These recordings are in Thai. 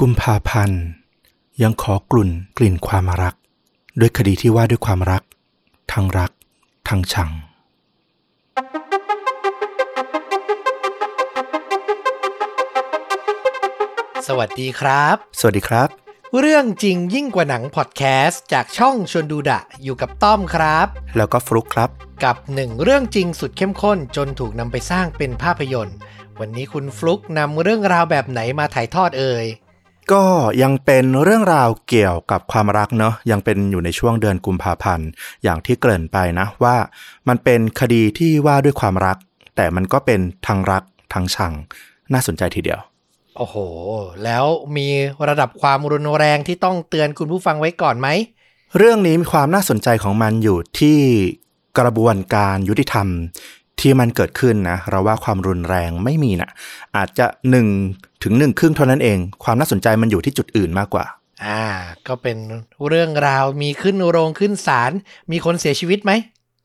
กุมภาพันธ์ ยังขอกลุ่นกลิ่นความรัก ด้วยคดีที่ว่าด้วยความรัก ทั้งรัก ทั้งชัง สวัสดีครับ สวัสดีครับ เรื่องจริงยิ่งกว่าหนังพอดแคสต์จากช่องชวนดูดะอยู่กับต้อมครับ แล้วก็ฟลุกครับ กับหนึ่งเรื่องจริงสุดเข้มข้นจนถูกนำไปสร้างเป็นภาพยนตร์ วันนี้คุณฟลุกนำเรื่องราวแบบไหนมาถ่ายทอดเอ่ย ก็ยังเป็นเรื่องราวเกี่ยวกับความรักเนาะยังเป็นอยู่ในช่วงเดือนกุมภาพันธ์ อย่างที่เกริ่นไปนะว่ามันเป็นคดีที่ว่าด้วยความรัก แต่มันก็เป็นทั้งรักทั้งชังน่าสนใจทีเดียว โอ้โห แล้วมีระดับความรุนแรงที่ต้องเตือนคุณผู้ฟังไว้ก่อนไหม เรื่องนี้มีความน่าสนใจของมันอยู่ที่กระบวนการยุติธรรม ที่มันเกิดขึ้นนะเราว่าความรุนแรงไม่มีนะอาจจะหนึ่งถึงหนึ่งครึ่งเท่านั้นเอง ความน่าสนใจมันอยู่ที่จุดอื่นมากกว่า อ่า ก็เป็นเรื่องราวมีขึ้นโรงขึ้นศาลมีคนเสียชีวิตไหม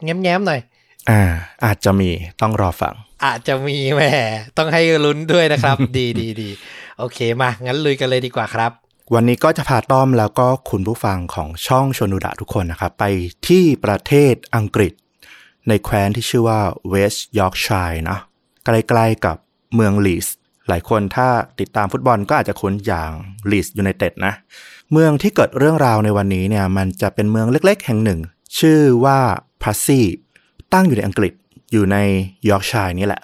แง้มๆหน่อย อ่า อาจจะมีต้องรอฟัง อาจจะมีแหมต้องให้ลุ้นด้วยนะครับ ดีดีดีโอเคมางั้นลุยกันเลยดีกว่าครับวันนี้ก็จะพาต้อมแล้วก็คุณผู้ฟังของช่องชนุดะทุกคนนะครับ ไปที่ประเทศอังกฤษ ในแคว้นที่ชื่อว่าเวสต์ยอร์กเชียร์นะใกล้ๆกับเมืองลีดส์หลายคนถ้าติดตามฟุตบอลก็อาจจะคุ้นอย่างลีดส์ยูไนเต็ดนะ เมืองที่เกิดเรื่องราวในวันนี้เนี่ยมันจะเป็นเมืองเล็กๆ แห่งหนึ่ง ชื่อว่าพัดซีย์ตั้งอยู่ในอังกฤษอยู่ในยอร์กเชียร์นี่แหละ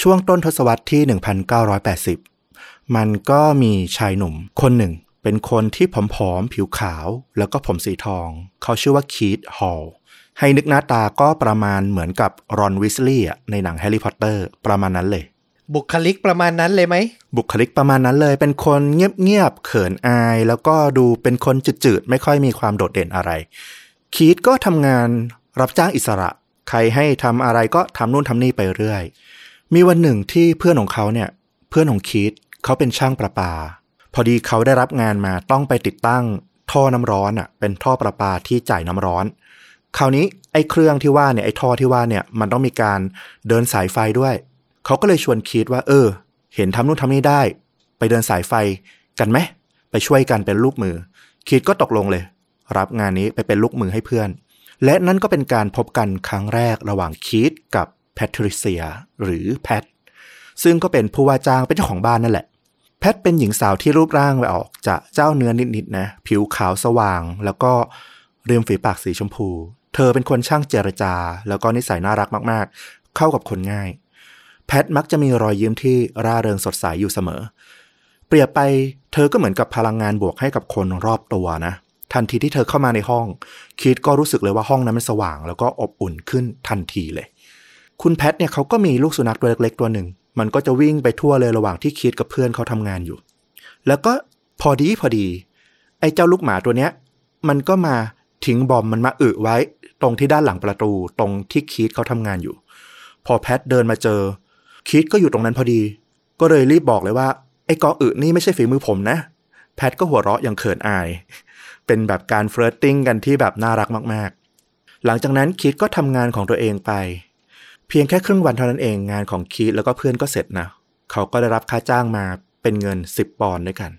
ช่วงต้นทศวรรษที่ 1980 มันก็มีชายหนุ่มคนหนึ่ง เป็นคนที่ผอมๆ ผิวขาว แล้วก็ผมสีทอง เขาชื่อว่าคีตฮอล ให้นึกหน้าตาก็ประมาณเหมือนกับรอนวีสลีย์ในหนังแฮร์รี่พอตเตอร์ประมาณนั้นเลย บุคลิกประมาณนั้นเลยไหม บุคลิกประมาณนั้นเลย เป็นคนเงียบๆเขินอาย แล้วก็ดูเป็นคนจืดๆ ไม่ค่อยมีความโดดเด่นอะไร คีตก็ทำงานรับจ้างอิสระ ใครให้ทำอะไรก็ทำนู่นทำนี่ไปเรื่อย มีวันหนึ่งที่เพื่อนของเขาเนี่ย เพื่อนของคีตเขาเป็นช่างประปา พอดีเขาได้รับงานมาต้องไปติดตั้ง ท่อน้ำร้อนอะ เป็นท่อประปาที่จ่ายน้ำร้อน คราวนี้ไอ้เครื่องที่ว่าเนี่ยไอ้ท่อที่ว่าเนี่ยมันต้องมีการเดินสายไฟด้วย เขาก็เลยชวนคีตว่า เออ เห็นทำนู่นทำนี่ได้ ไปเดินสายไฟกันไหมไปช่วยกันเป็นลูกมือคีตก็ตกลงเลย รับงานนี้ไปเป็นลูกมือให้เพื่อน และนั่นก็เป็นการพบกันครั้งแรกระหว่างคีตกับแพทริเซียหรือแพทซึ่งก็เป็นผู้ว่าจ้างเป็นเจ้าของบ้านนั่นแหละ แพทเป็นหญิงสาวที่รูปร่างไปออกจะเจ้าเนื้อนิดๆนะ ผิวขาวสว่าง แล้วก็ริมฝีปากสีชมพู เธอเป็นคนช่างเจรจา แล้วก็นิสัยน่ารักมากๆ เข้ากับคนง่าย แพทมักจะมีรอยยิ้มที่ร่าเริงสดใสอยู่เสมอ เปรียบไปเธอก็เหมือนกับพลังงานบวกให้กับคนรอบตัวนะ ทันทีที่เธอเข้ามาในห้อง คิดก็รู้สึกเลยว่าห้องนั้นมันสว่าง แล้วก็อบอุ่นขึ้นทันทีเลย คุณแพทเนี่ยเขาก็มีลูกสุนัขตัวเล็กๆตัวหนึ่ง มันก็จะวิ่งไปทั่วเลยระหว่างที่คิดกับเพื่อนเขาทำงานอยู่ แล้วก็พอดีพอดี ไอ้เจ้าลูกหมาตัวเนี้ย มันก็มา ทิ้งบอมมันมาอึไว้ ตรงที่ด้านหลังประตู ตรงที่คีตเขาทำงานอยู่ พอแพทเดินมาเจอคิดก็อยู่ตรงนั้นพอดี ก็เลยรีบบอกเลยว่า ไอ้กออึนี่ไม่ใช่ฝีมือผมนะ แพทก็หัวเราะอย่างเขินอาย เป็นแบบการ flirting กันที่แบบน่ารักมากๆ หลังจากนั้นคีตก็ทำงานของตัวเองไป เพียงแค่ครึ่งวันเท่านั้นเองงานของคีตแล้วก็เพื่อนก็เสร็จนะเขาก็ได้รับค่าจ้างมาเป็นเงิน 10 ปอนด์ด้วยกัน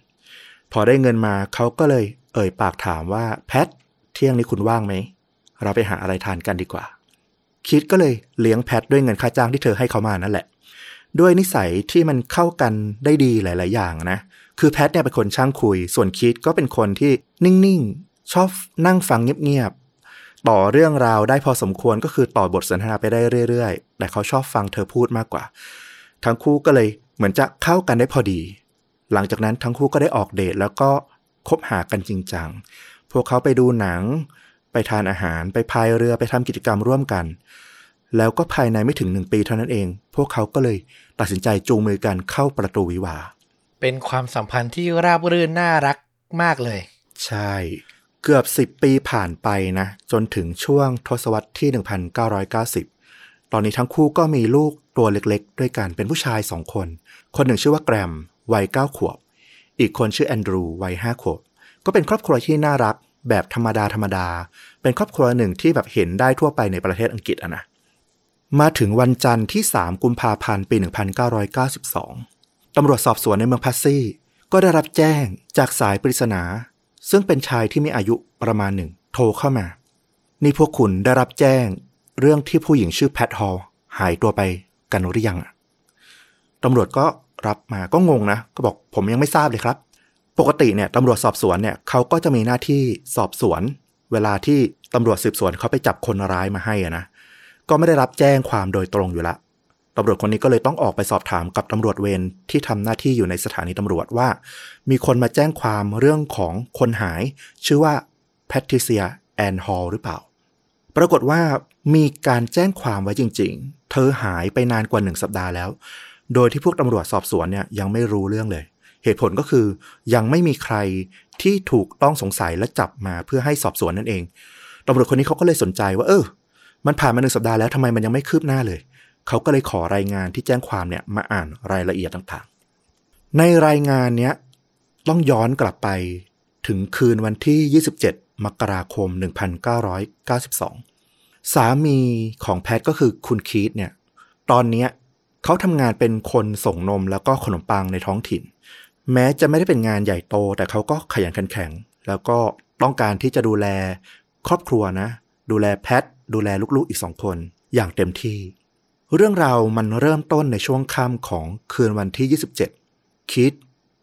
พอได้เงินมาเขาก็เลยเอ่ยปากถามว่าแพท เที่ยงนี้คุณว่างไหม เราไปหาอะไรทานกันดีกว่า คีตก็เลยเลี้ยงแพทด้วยเงินค่าจ้างที่เธอให้เขามานั่นแหละ ด้วยนิสัยที่มันเข้ากันได้ดีหลาย ๆ อย่างนะ คือแพทเนี่ยเป็นคนช่างคุย ส่วนคิดก็เป็นคนที่นิ่ง ๆ ชอบนั่งฟังเงียบ ๆ ต่อเรื่องราวได้พอสมควรก็คือต่อบทสนทนาไปได้เรื่อย ๆ แต่เขาชอบฟังเธอพูดมากกว่า ทั้งคู่ก็เลยเหมือนจะเข้ากันได้พอดี หลังจากนั้นทั้งคู่ก็ได้ออกเดทแล้วก็คบหากันจริงจัง พวกเขาไปดูหนัง ไปทานอาหาร ไปพายเรือไปทำกิจกรรมร่วมกัน แล้วก็ภายในไม่ถึงหนึ่งปีเท่านั้นเอง พวกเขาก็เลยตัดสินใจจูงมือกันเข้าประตูวิวาห์เป็นความสัมพันธ์ที่ราบรื่นน่ารักมากเลย ใช่ เกือบ10ปีผ่านไปนะ จนถึงช่วงทศวรรษที่ 1990 ตอนนี้ทั้งคู่ก็มีลูกตัวเล็กๆ ด้วยกันเป็นผู้ชายสองคน คนหนึ่งชื่อว่าแกรมวัย9ขวบ อีกคนชื่อแอนดรูวัย5ขวบ ก็เป็นครอบครัวที่น่ารักแบบธรรมดาธรรมดา เป็นครอบครัวหนึ่งที่แบบเห็นได้ทั่วไปในประเทศอังกฤษอะนะ มาถึงวันจันทร์ที่ 3 กุมภาพันธ์ปี 1992 ตำรวจสอบสวนในเมืองพัสซี่ ก็ได้รับแจ้งจากสายปริศนา ซึ่งเป็นชายที่มีอายุประมาณหนึ่งโทรเข้ามา นี่พวกคุณได้รับแจ้งเรื่องที่ผู้หญิงชื่อแพทฮอลหายตัวไปกันหรือยังอะตำรวจก็รับมาก็งงนะ ก็บอกผมยังไม่ทราบเลยครับ ปกติเนี่ยตำรวจสอบสวนเนี่ยเขาก็จะมีหน้าที่สอบสวน เวลาที่ตำรวจสืบสวนเขาไปจับคนร้ายมาให้อะนะก็ไม่ได้รับแจ้งความโดยตรงอยู่ละตำรวจคนนี้ก็เลยต้องออกไปสอบถามกับตำรวจเวรที่ทำหน้าที่อยู่ในสถานีตำรวจว่า มีคนมาแจ้งความเรื่องของคนหาย ชื่อว่าแพทริเซียแอนฮอลหรือเปล่า ปรากฏว่ามีการแจ้งความไว้จริง ๆ เธอหายไปนานกว่าหนึ่งสัปดาห์แล้ว โดยที่พวกตำรวจสอบสวนเนี่ยยังไม่รู้เรื่องเลย เหตุผลก็คือยังไม่มีใครที่ถูกต้องสงสัยและจับมาเพื่อให้สอบสวนนั่นเองตำรวจคนนี้เขาก็เลยสนใจว่า เออ มันผ่านมาหนึ่งสัปดาห์แล้วทำไมมันยังไม่คืบหน้าเลย เขาก็เลยขอรายงานที่แจ้งความเนี่ยมาอ่านรายละเอียดต่างๆ ในรายงานเนี้ยต้องย้อนกลับไปถึงคืนวันที่ 27 มกราคม 1992 สามีของแพทก็คือคุณคีตเนี่ย ตอนเนี้ยเขาทำงานเป็นคนส่งนมแล้วก็ขนมปังในท้องถิ่น แม้จะไม่ได้เป็นงานใหญ่โต แต่เขาก็ขยันขันแข็ง แล้วก็ต้องการที่จะดูแลครอบครัวนะ ดูแลแพท ดูแลลูกๆอีกสองคน อย่างเต็มที่ เรื่องราวมันเริ่มต้นในช่วงค่ำของคืนวันที่ 27 คิด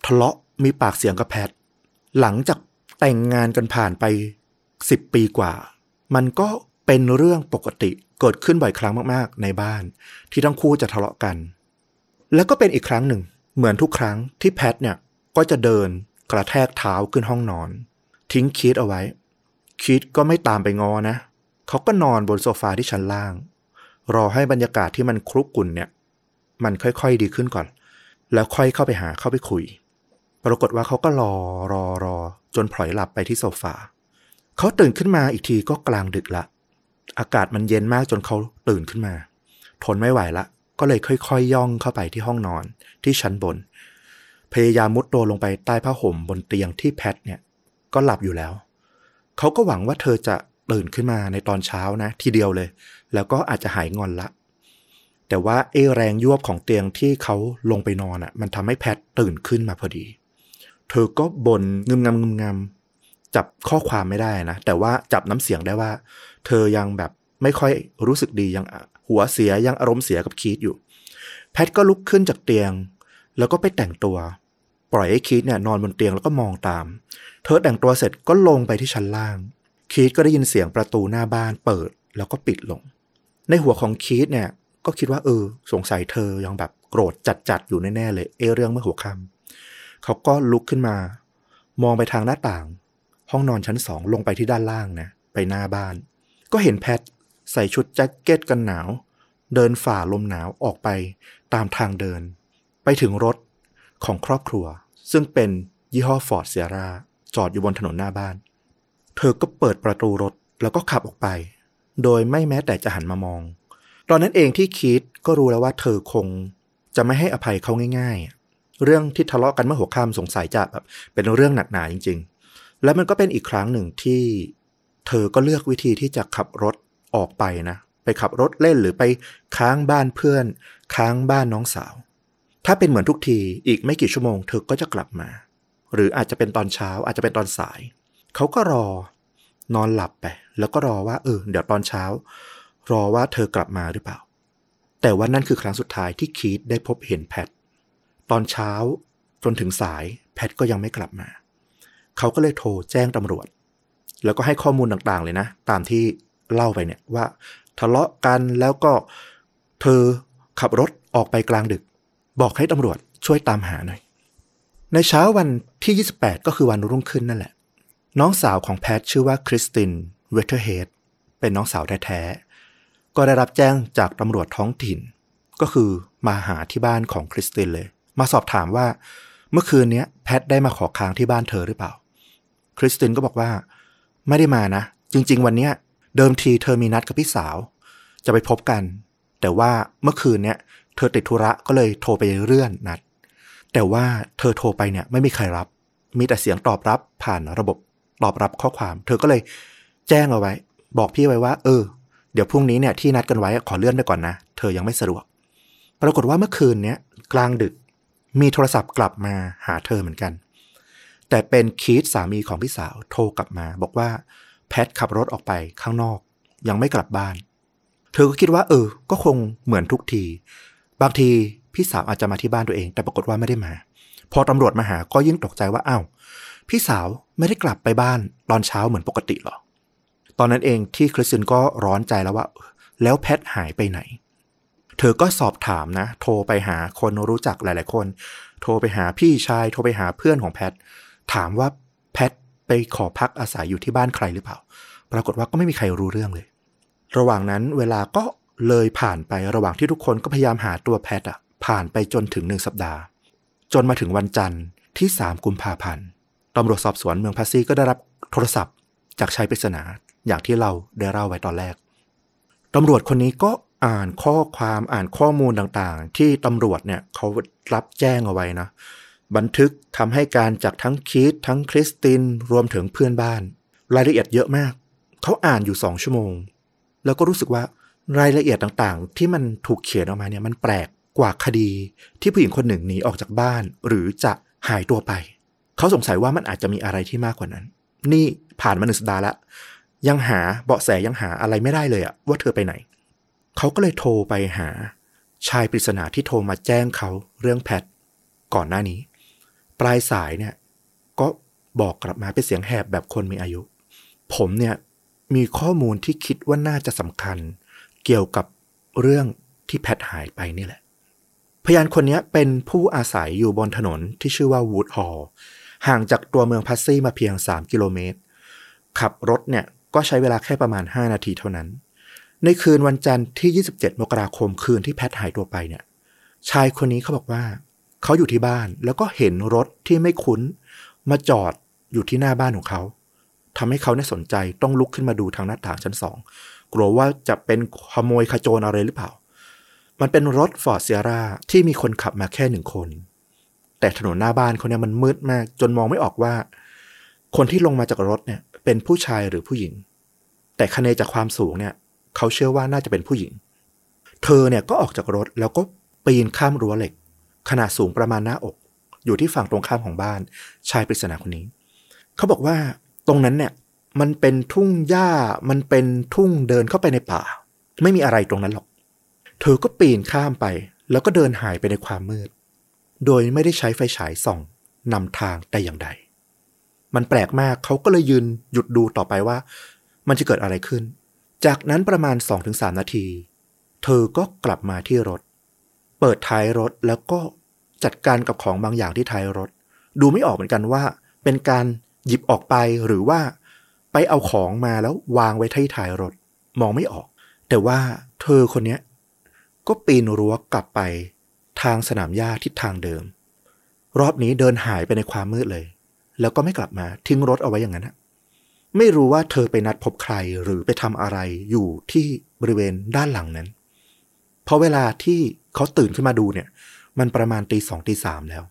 ทะเลาะมีปากเสียงกับแพท หลังจากแต่งงานกันผ่านไป 10 ปีกว่า มันก็เป็นเรื่องปกติเกิดขึ้นบ่อยครั้งมากๆ ในบ้าน ที่ทั้งคู่จะทะเลาะกัน แล้วก็เป็นอีกครั้งหนึ่ง เหมือนทุกครั้งที่แพทเนี่ยก็จะเดินกระแทกเท้าขึ้นห้องนอน ทิ้งคิดเอาไว้ คิดก็ไม่ตามไปงอนะ เขาก็นอนบนโซฟาที่ชั้นล่าง รอให้บรรยากาศที่มันครุกรุ่นเนี่ย มันค่อยๆดีขึ้นก่อน แล้วค่อยเข้าไปหาเข้าไปคุย ปรากฏว่าเขาก็รอรอรอจนพลอยหลับไปที่โซฟาเขาตื่นขึ้นมาอีกทีก็กลางดึกละ อากาศมันเย็นมากจนเขาตื่นขึ้นมา ทนไม่ไหวละ ก็เลยค่อยๆยย่องเข้าไปที่ห้องนอนที่ชั้นบน พยายามมุดตัวลงไปใต้ผ้าห่มบนเตียงที่แพทเนี่ยก็หลับอยู่แล้ว เขาก็หวังว่าเธอจะตื่นขึ้นมาในตอนเช้านะ ทีเดียวเลย แล้วก็อาจจะหายงอนละ แต่ว่าเอแรงยวบของเตียงที่เขาลงไปนอนอะ่ะ มันทำให้แพทตื่นขึ้นมาพอดี เธอก็บนงึมงำงึมงำจับข้อความไม่ได้นะ แต่ว่าจับน้ำเสียงได้ว่า เธอยังแบบไม่ค่อยรู้สึกดียัง หัวเสียยังอารมณ์เสียกับคีตอยู่ แพทก็ลุกขึ้นจากเตียง แล้วก็ไปแต่งตัว ปล่อยให้คีตเนี่ยนอนบนเตียงแล้วก็มองตาม เธอแต่งตัวเสร็จก็ลงไปที่ชั้นล่าง คีตก็ได้ยินเสียงประตูหน้าบ้านเปิดแล้วก็ปิดลง ในหัวของคีตเนี่ยก็คิดว่าเออ สงสัยเธอยังแบบโกรธจัดๆอยู่แน่ๆเลย เอเรื่องเมื่อหัวค่ำเขาก็ลุกขึ้นมา มองไปทางหน้าต่าง ห้องนอนชั้นสองลงไปที่ด้านล่างนะไปหน้าบ้าน ก็เห็นแพท ใส่ชุดแจ็คเก็ตกันหนาว เดินฝ่าลมหนาวออกไปตามทางเดิน ไปถึงรถของครอบครัว ซึ่งเป็นยี่ห้อฟอร์ดเซียร่าจอดอยู่บนถนนหน้าบ้าน เธอก็เปิดประตูรถแล้วก็ขับออกไป โดยไม่แม้แต่จะหันมามอง ตอนนั้นเองที่คิดก็รู้แล้วว่าเธอคงจะไม่ให้อภัยเขาง่าย ๆ เรื่องที่ทะเลาะกันเมื่อหัวค่ำสงสัยจะแบบเป็นเรื่องหนักหนาจริง ๆ และมันก็เป็นอีกครั้งหนึ่งที่ เธอก็เลือกวิธีที่จะขับรถ ออกไปนะ ไปขับรถเล่นหรือไปค้างบ้านเพื่อน ค้างบ้านน้องสาว ถ้าเป็นเหมือนทุกทีอีกไม่กี่ชั่วโมงเธอก็จะกลับมา หรืออาจจะเป็นตอนเช้าอาจจะเป็นตอนสาย เขาก็รอนอนหลับไป แล้วก็รอว่าเออเดี๋ยวตอนเช้า รอว่าเธอกลับมาหรือเปล่า แต่ว่านั่นคือครั้งสุดท้ายที่คีตได้พบเห็นแพท ตอนเช้าจนถึงสายแพทก็ยังไม่กลับมา เขาก็เลยโทรแจ้งตำรวจ แล้วก็ให้ข้อมูลต่างๆเลยนะ ตามที่ เล่าไปเนี่ยว่า ทะเลาะกันแล้วก็เธอขับรถออกไปกลางดึก บอกให้ตำรวจช่วยตามหาหน่อย ในเช้าวันที่ 28 ก็คือวันรุ่งขึ้นนั่นแหละ น้องสาวของแพทชื่อว่าคริสตินเวเทอร์เฮดเป็นน้องสาวแท้ๆ ก็ได้รับแจ้งจากตำรวจท้องถิ่น ก็คือมาหาที่บ้านของคริสตินเลย มาสอบถามว่า เมื่อคืนนี้แพทได้มาขอค้างที่บ้านเธอหรือเปล่า คริสตินก็บอกว่า ไม่ได้มานะ จริง ๆ วันเนี้ย เดิมทีเธอมีนัดกับพี่สาว จะไปพบกัน แต่ว่าเมื่อคืนเนี้ยเธอติดธุระก็เลยโทรไปเลื่อนนัด แต่ว่าเธอโทรไปเนี่ยไม่มีใครรับ มีแต่เสียงตอบรับผ่านระบบตอบรับข้อความ เธอก็เลยแจ้งเอาไว้ บอกพี่ไว้ว่า เออ เดี๋ยวพรุ่งนี้เนี่ยที่นัดกันไว้ขอเลื่อนไปก่อนนะ เธอยังไม่สะดวก ปรากฏว่าเมื่อคืนเนี้ยกลางดึกมีโทรศัพท์กลับมาหาเธอเหมือนกัน แต่เป็นคีตสามีของพี่สาวโทรกลับมา บอกว่า แพทขับรถออกไปข้างนอก ยังไม่กลับบ้าน เธอก็คิดว่า เออ ก็คงเหมือนทุกที บางทีพี่สาวอาจจะมาที่บ้านตัวเอง แต่ปรากฏว่าไม่ได้มา พอตำรวจมาหาก็ยิ่งตกใจว่าอ้าวพี่สาวไม่ได้กลับไปบ้านตอนเช้าเหมือนปกติหรอ ตอนนั้นเองที่คริสตินก็ร้อนใจแล้วว่า แล้วแพทหายไปไหน เธอก็สอบถามนะ โทรไปหาคนรู้จักหลาย ๆ คน โทรไปหาพี่ชาย โทรไปหาเพื่อนของแพท ถามว่า ไปขอพักอาศัยอยู่ที่บ้านใครหรือเปล่า ปรากฏว่าก็ไม่มีใครรู้เรื่องเลย ระหว่างนั้นเวลาก็เลยผ่านไประหว่างที่ทุกคนก็พยายามหาตัวแพทอะผ่านไปจนถึงหนึ่งสัปดาห์ จนมาถึงวันจันทร์ที่ 3 กุมภาพันธ์ตำรวจสอบสวนเมืองพัซซี่ก็ได้รับโทรศัพท์จากชายปริศนาอย่างที่เราได้เล่าไว้ตอนแรกตำรวจคนนี้ก็อ่านข้อความอ่านข้อมูลต่างๆ ที่ตำรวจเนี่ยเขารับแจ้งเอาไว้นะ บันทึกคำให้การจากทั้งคีตทั้งคริสตินรวมถึงเพื่อนบ้าน รายละเอียดเยอะมาก เขาอ่านอยู่สองชั่วโมง แล้วก็รู้สึกว่ารายละเอียดต่างๆ ที่มันถูกเขียนออกมาเนี่ยมันแปลกกว่าคดี ที่ผู้หญิงคนหนึ่งหนีออกจากบ้าน หรือจะหายตัวไป เขาสงสัยว่ามันอาจจะมีอะไรที่มากกว่านั้น นี่ผ่านมาหนึ่งสัปดาห์แล้วยังหาเบาะแสยังหาอะไรไม่ได้เลยอะว่าเธอไปไหน เขาก็เลยโทรไปหา ชายปริศนาที่โทรมาแจ้งเขาเรื่องแพทก่อนหน้านี้ ปลายสายเนี่ย ก็บอกกลับมาเป็นเสียงแหบแบบคนมีอายุ ผมเนี่ยมีข้อมูลที่คิดว่าน่าจะสำคัญ เกี่ยวกับเรื่องที่แพทหายไปนี่แหละ พยานคนนี้เป็นผู้อาศัยอยู่บนถนนที่ชื่อว่าวูดฮอลล์ห่างจากตัวเมืองพัซซี่มาเพียง 3 กิโลเมตร ขับรถเนี่ยก็ใช้เวลาแค่ประมาณ 5 นาทีเท่านั้น ในคืนวันจันทร์ที่ 27 มกราคมคืนที่แพทหายตัวไปเนี่ย ชายคนนี้เขาบอกว่า เขาอยู่ที่บ้านแล้วก็เห็นรถที่ไม่คุ้น มาจอดอยู่ที่หน้าบ้านของเขาทำให้เขาเนี่ยสนใจต้องลุกขึ้นมาดูทางหน้าต่างชั้นสองกลัวว่าจะเป็นขโมยขโจรอะไรหรือเปล่า มันเป็นรถฟอร์ดเซียร่าที่มีคนขับมาแค่หนึ่งคน แต่ถนนหน้าบ้านเขาเนี่ยมันมืดมาก จนมองไม่ออกว่า คนที่ลงมาจากรถเนี่ย เป็นผู้ชายหรือผู้หญิง แต่คะเนจากความสูงเนี่ย เขาเชื่อว่าน่าจะเป็นผู้หญิง เธอเนี่ยก็ออกจากรถแล้วก็ปีนข้ามรั้วเหล็ก ขนาดสูงประมาณหน้าอก อยู่ที่ฝั่งตรงข้ามของบ้าน ชายปริศนาคนนี้ เขาบอกว่าตรงนั้นเนี่ยมันเป็นทุ่งหญ้ามันเป็นทุ่งเดินเข้าไปในป่า ไม่มีอะไรตรงนั้นหรอก เธอก็ปีนข้ามไป แล้วก็เดินหายไปในความมืด โดยไม่ได้ใช้ไฟฉายส่องนำทางแต่อย่างใด มันแปลกมากเขาก็เลยยืนหยุดดูต่อไปว่า มันจะเกิดอะไรขึ้น จากนั้นประมาณ 2-3 นาที เธอก็กลับมาที่รถ เปิดท้ายรถแล้วก็จัดการกับของบางอย่างที่ท้ายรถ ดูไม่ออกเหมือนกันว่า เป็นการหยิบออกไปหรือว่าไปเอาของมาแล้ววางไว้ที่ท้ายรถ มองไม่ออก แต่ว่าเธอคนนี้ก็ปีนรั้วกลับไปทางสนามหญ้าทิศทางเดิม รอบนี้เดินหายไปในความมืดเลย แล้วก็ไม่กลับมาทิ้งรถเอาไว้อย่างนั้นไม่รู้ว่าเธอไปนัดพบใครหรือไปทำอะไรอยู่ที่บริเวณด้านหลังนั้นเพราะเวลาที่ เขาตื่นขึ้นมาดูเนี่ย มันประมาณตีสองตีสามแล้ว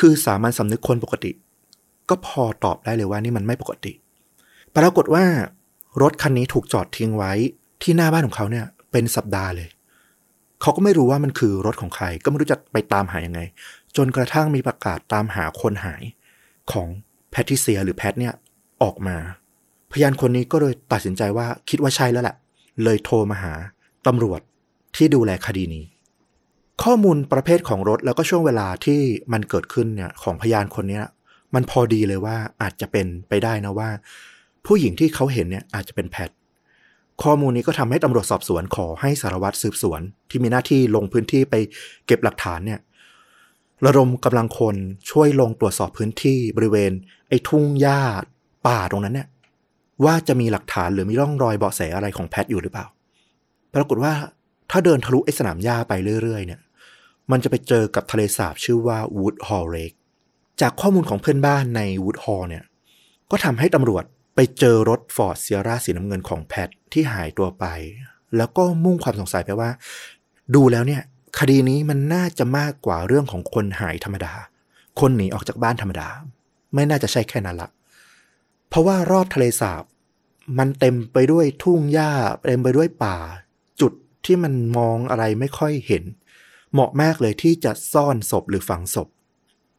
คือสามัญสำนึกคนปกติ ก็พอตอบได้เลยว่านี่มันไม่ปกติ ปรากฏว่ารถคันนี้ถูกจอดทิ้งไว้ที่หน้าบ้านของเขาเนี่ย เป็นสัปดาห์เลยเขาก็ไม่รู้ว่ามันคือรถของใคร ก็ไม่รู้จะไปตามหายังไง จนกระทั่งมีประกาศตามหาคนหายของแพทริเซียหรือแพทเนี่ยออกมา พยานคนนี้ก็เลยตัดสินใจว่าคิดว่าใช่แล้วแหละ เลยโทรมาหาตำรวจที่ดูแลคดีนี้ ข้อมูลประเภทของรถแล้วก็ช่วงเวลาที่มันเกิดขึ้นเนี่ยของพยานคนนี้มันพอดีเลยว่าอาจจะเป็นไปได้นะว่า ผู้หญิงที่เขาเห็นเนี่ยอาจจะเป็นแพทข้อมูลนี้ก็ทำให้ตำรวจสอบสวนขอให้สารวัตรสืบสวน ที่มีหน้าที่ลงพื้นที่ไปเก็บหลักฐานเนี่ยระดมกำลังคนช่วยลงตรวจสอบพื้นที่บริเวณ ไอ้ทุ่งหญ้าป่าตรงนั้นเนี่ยว่าจะมีหลักฐานหรือมีร่องรอยเบาะแสอะไรของแพทอยู่หรือเปล่า ปรากฏว่าถ้าเดินทะลุไอ้สนามหญ้าไปเรื่อยๆเนี่ย มันจะไปเจอกับทะเลสาบชื่อว่า Wood Hall Lake จากข้อมูลของเพื่อนบ้านใน Wood Hall เนี่ย ก็ทำให้ตำรวจไปเจอรถฟอร์ดเซียร่าสีน้ำเงินของแพทที่หายตัวไป แล้วก็มุ่งความสงสัยไปว่า ดูแล้วเนี่ย คดีนี้มันน่าจะมากกว่าเรื่องของคนหายธรรมดา คนหนีออกจากบ้านธรรมดา ไม่น่าจะใช่แค่นั้นละเพราะว่ารอบทะเลสาบ มันเต็มไปด้วยทุ่งหญ้าเต็มไปด้วยป่า จุดที่มันมองอะไรไม่ค่อยเห็น เหมาะมากเลยที่จะซ่อนศพหรือฝังศพ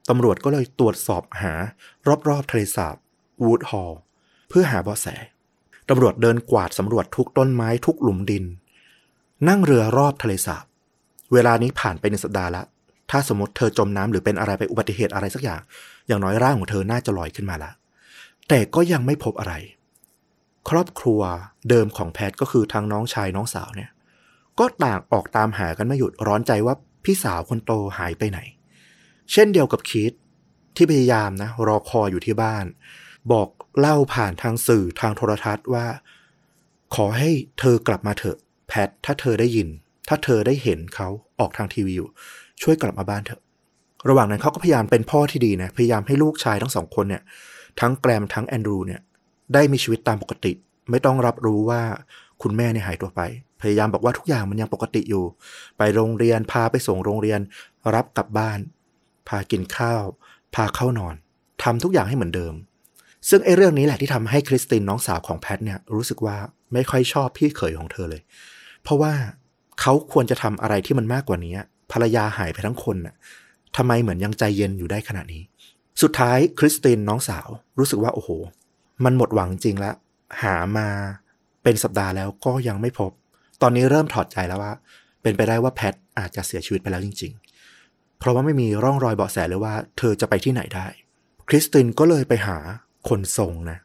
ตำรวจก็เลยตรวจสอบหารอบๆทะเลสาบวูดฮอลเพื่อหาเบาะแสตำรวจเดินกวาดสำรวจทุกต้นไม้ทุกหลุมดิน นั่งเรือรอบทะเลสาบ เวลานี้ผ่านไปหนึ่งสัปดาห์ละ ถ้าสมมติเธอจมน้ำหรือเป็นอะไรไปอุบัติเหตุอะไรสักอย่าง อย่างน้อยร่างของเธอน่าจะลอยขึ้นมาละ แต่ก็ยังไม่พบอะไร ครอบครัวเดิมของแพทก็คือทั้งน้องชายน้องสาวเนี่ย ก็ต่างออกตามหากันไม่หยุดร้อนใจว่าพี่สาวคนโตหายไปไหน เช่นเดียวกับคิดที่พยายามนะ รอคอยอยู่ที่บ้าน บอกเล่าผ่านทางสื่อทางโทรทัศน์ว่า ขอให้เธอกลับมาเถอะ แพทถ้าเธอได้ยิน ถ้าเธอได้เห็นเขาออกทางทีวีอยู่ช่วยกลับมาบ้านเถอะ ระหว่างนั้นเขาก็พยายามเป็นพ่อที่ดีนะ พยายามให้ลูกชายทั้งสองคนเนี่ย ทั้งแกรมทั้งแอนดรูเนี่ย ได้มีชีวิตตามปกติ ไม่ต้องรับรู้ว่า คุณแม่เนี่ยหายตัวไป พยายามบอกว่าทุกอย่างมันยังปกติอยู่ ไปโรงเรียนพาไปส่งโรงเรียน รับกลับบ้าน พากินข้าว พาเข้านอนทำทุกอย่างให้เหมือนเดิม ซึ่งไอ้เรื่องนี้แหละที่ทำให้คริสตินน้องสาวของแพทเนี่ยรู้สึกว่าไม่ค่อยชอบพี่เขยของเธอเลย เพราะว่าเขาควรจะทำอะไรที่มันมากกว่านี้ภรรยาหายไปทั้งคนน่ะทำไมเหมือนยังใจเย็นอยู่ได้ขนาดนี้ สุดท้ายคริสตินน้องสาวรู้สึกว่าโอ้โห มันหมดหวังจริงแล้วหามา เป็นสัปดาห์แล้วก็ยังไม่พบ ตอนนี้เริ่มถอดใจแล้วว่า เป็นไปได้ว่าแพทอาจจะเสียชีวิตไปแล้วจริง ๆ เพราะว่าไม่มีร่องรอยเบาะแสเลยว่าเธอจะไปที่ไหนได้ คริสตินก็เลยไปหาคนทรงนะ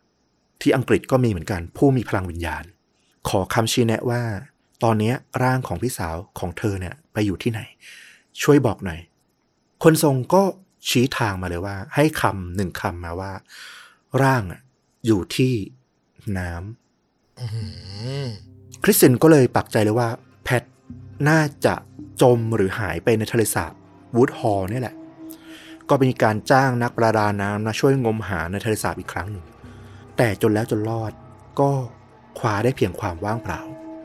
ที่อังกฤษก็มีเหมือนกันผู้มีพลังวิญญาณ ขอคำชี้แนะว่า ตอนนี้ร่างของพี่สาวของเธอเนี่ยไปอยู่ที่ไหน ช่วยบอกหน่อย คนทรงก็ชี้ทางมาเลยว่า ให้คำหนึ่งคำมาว่า ร่างอยู่ที่น้ำ คริสตินก็เลยปักใจเลยว่า แพทน่าจะจมหรือหายไปในทะเลสาบวูดฮอลนี่แหละ ก็มีการจ้างนักประดาน้ำมาช่วยงมหาในทะเลสาบอีกครั้งหนึ่ง แต่จนแล้วจนรอดก็คว้าได้เพียงความว่างเปล่า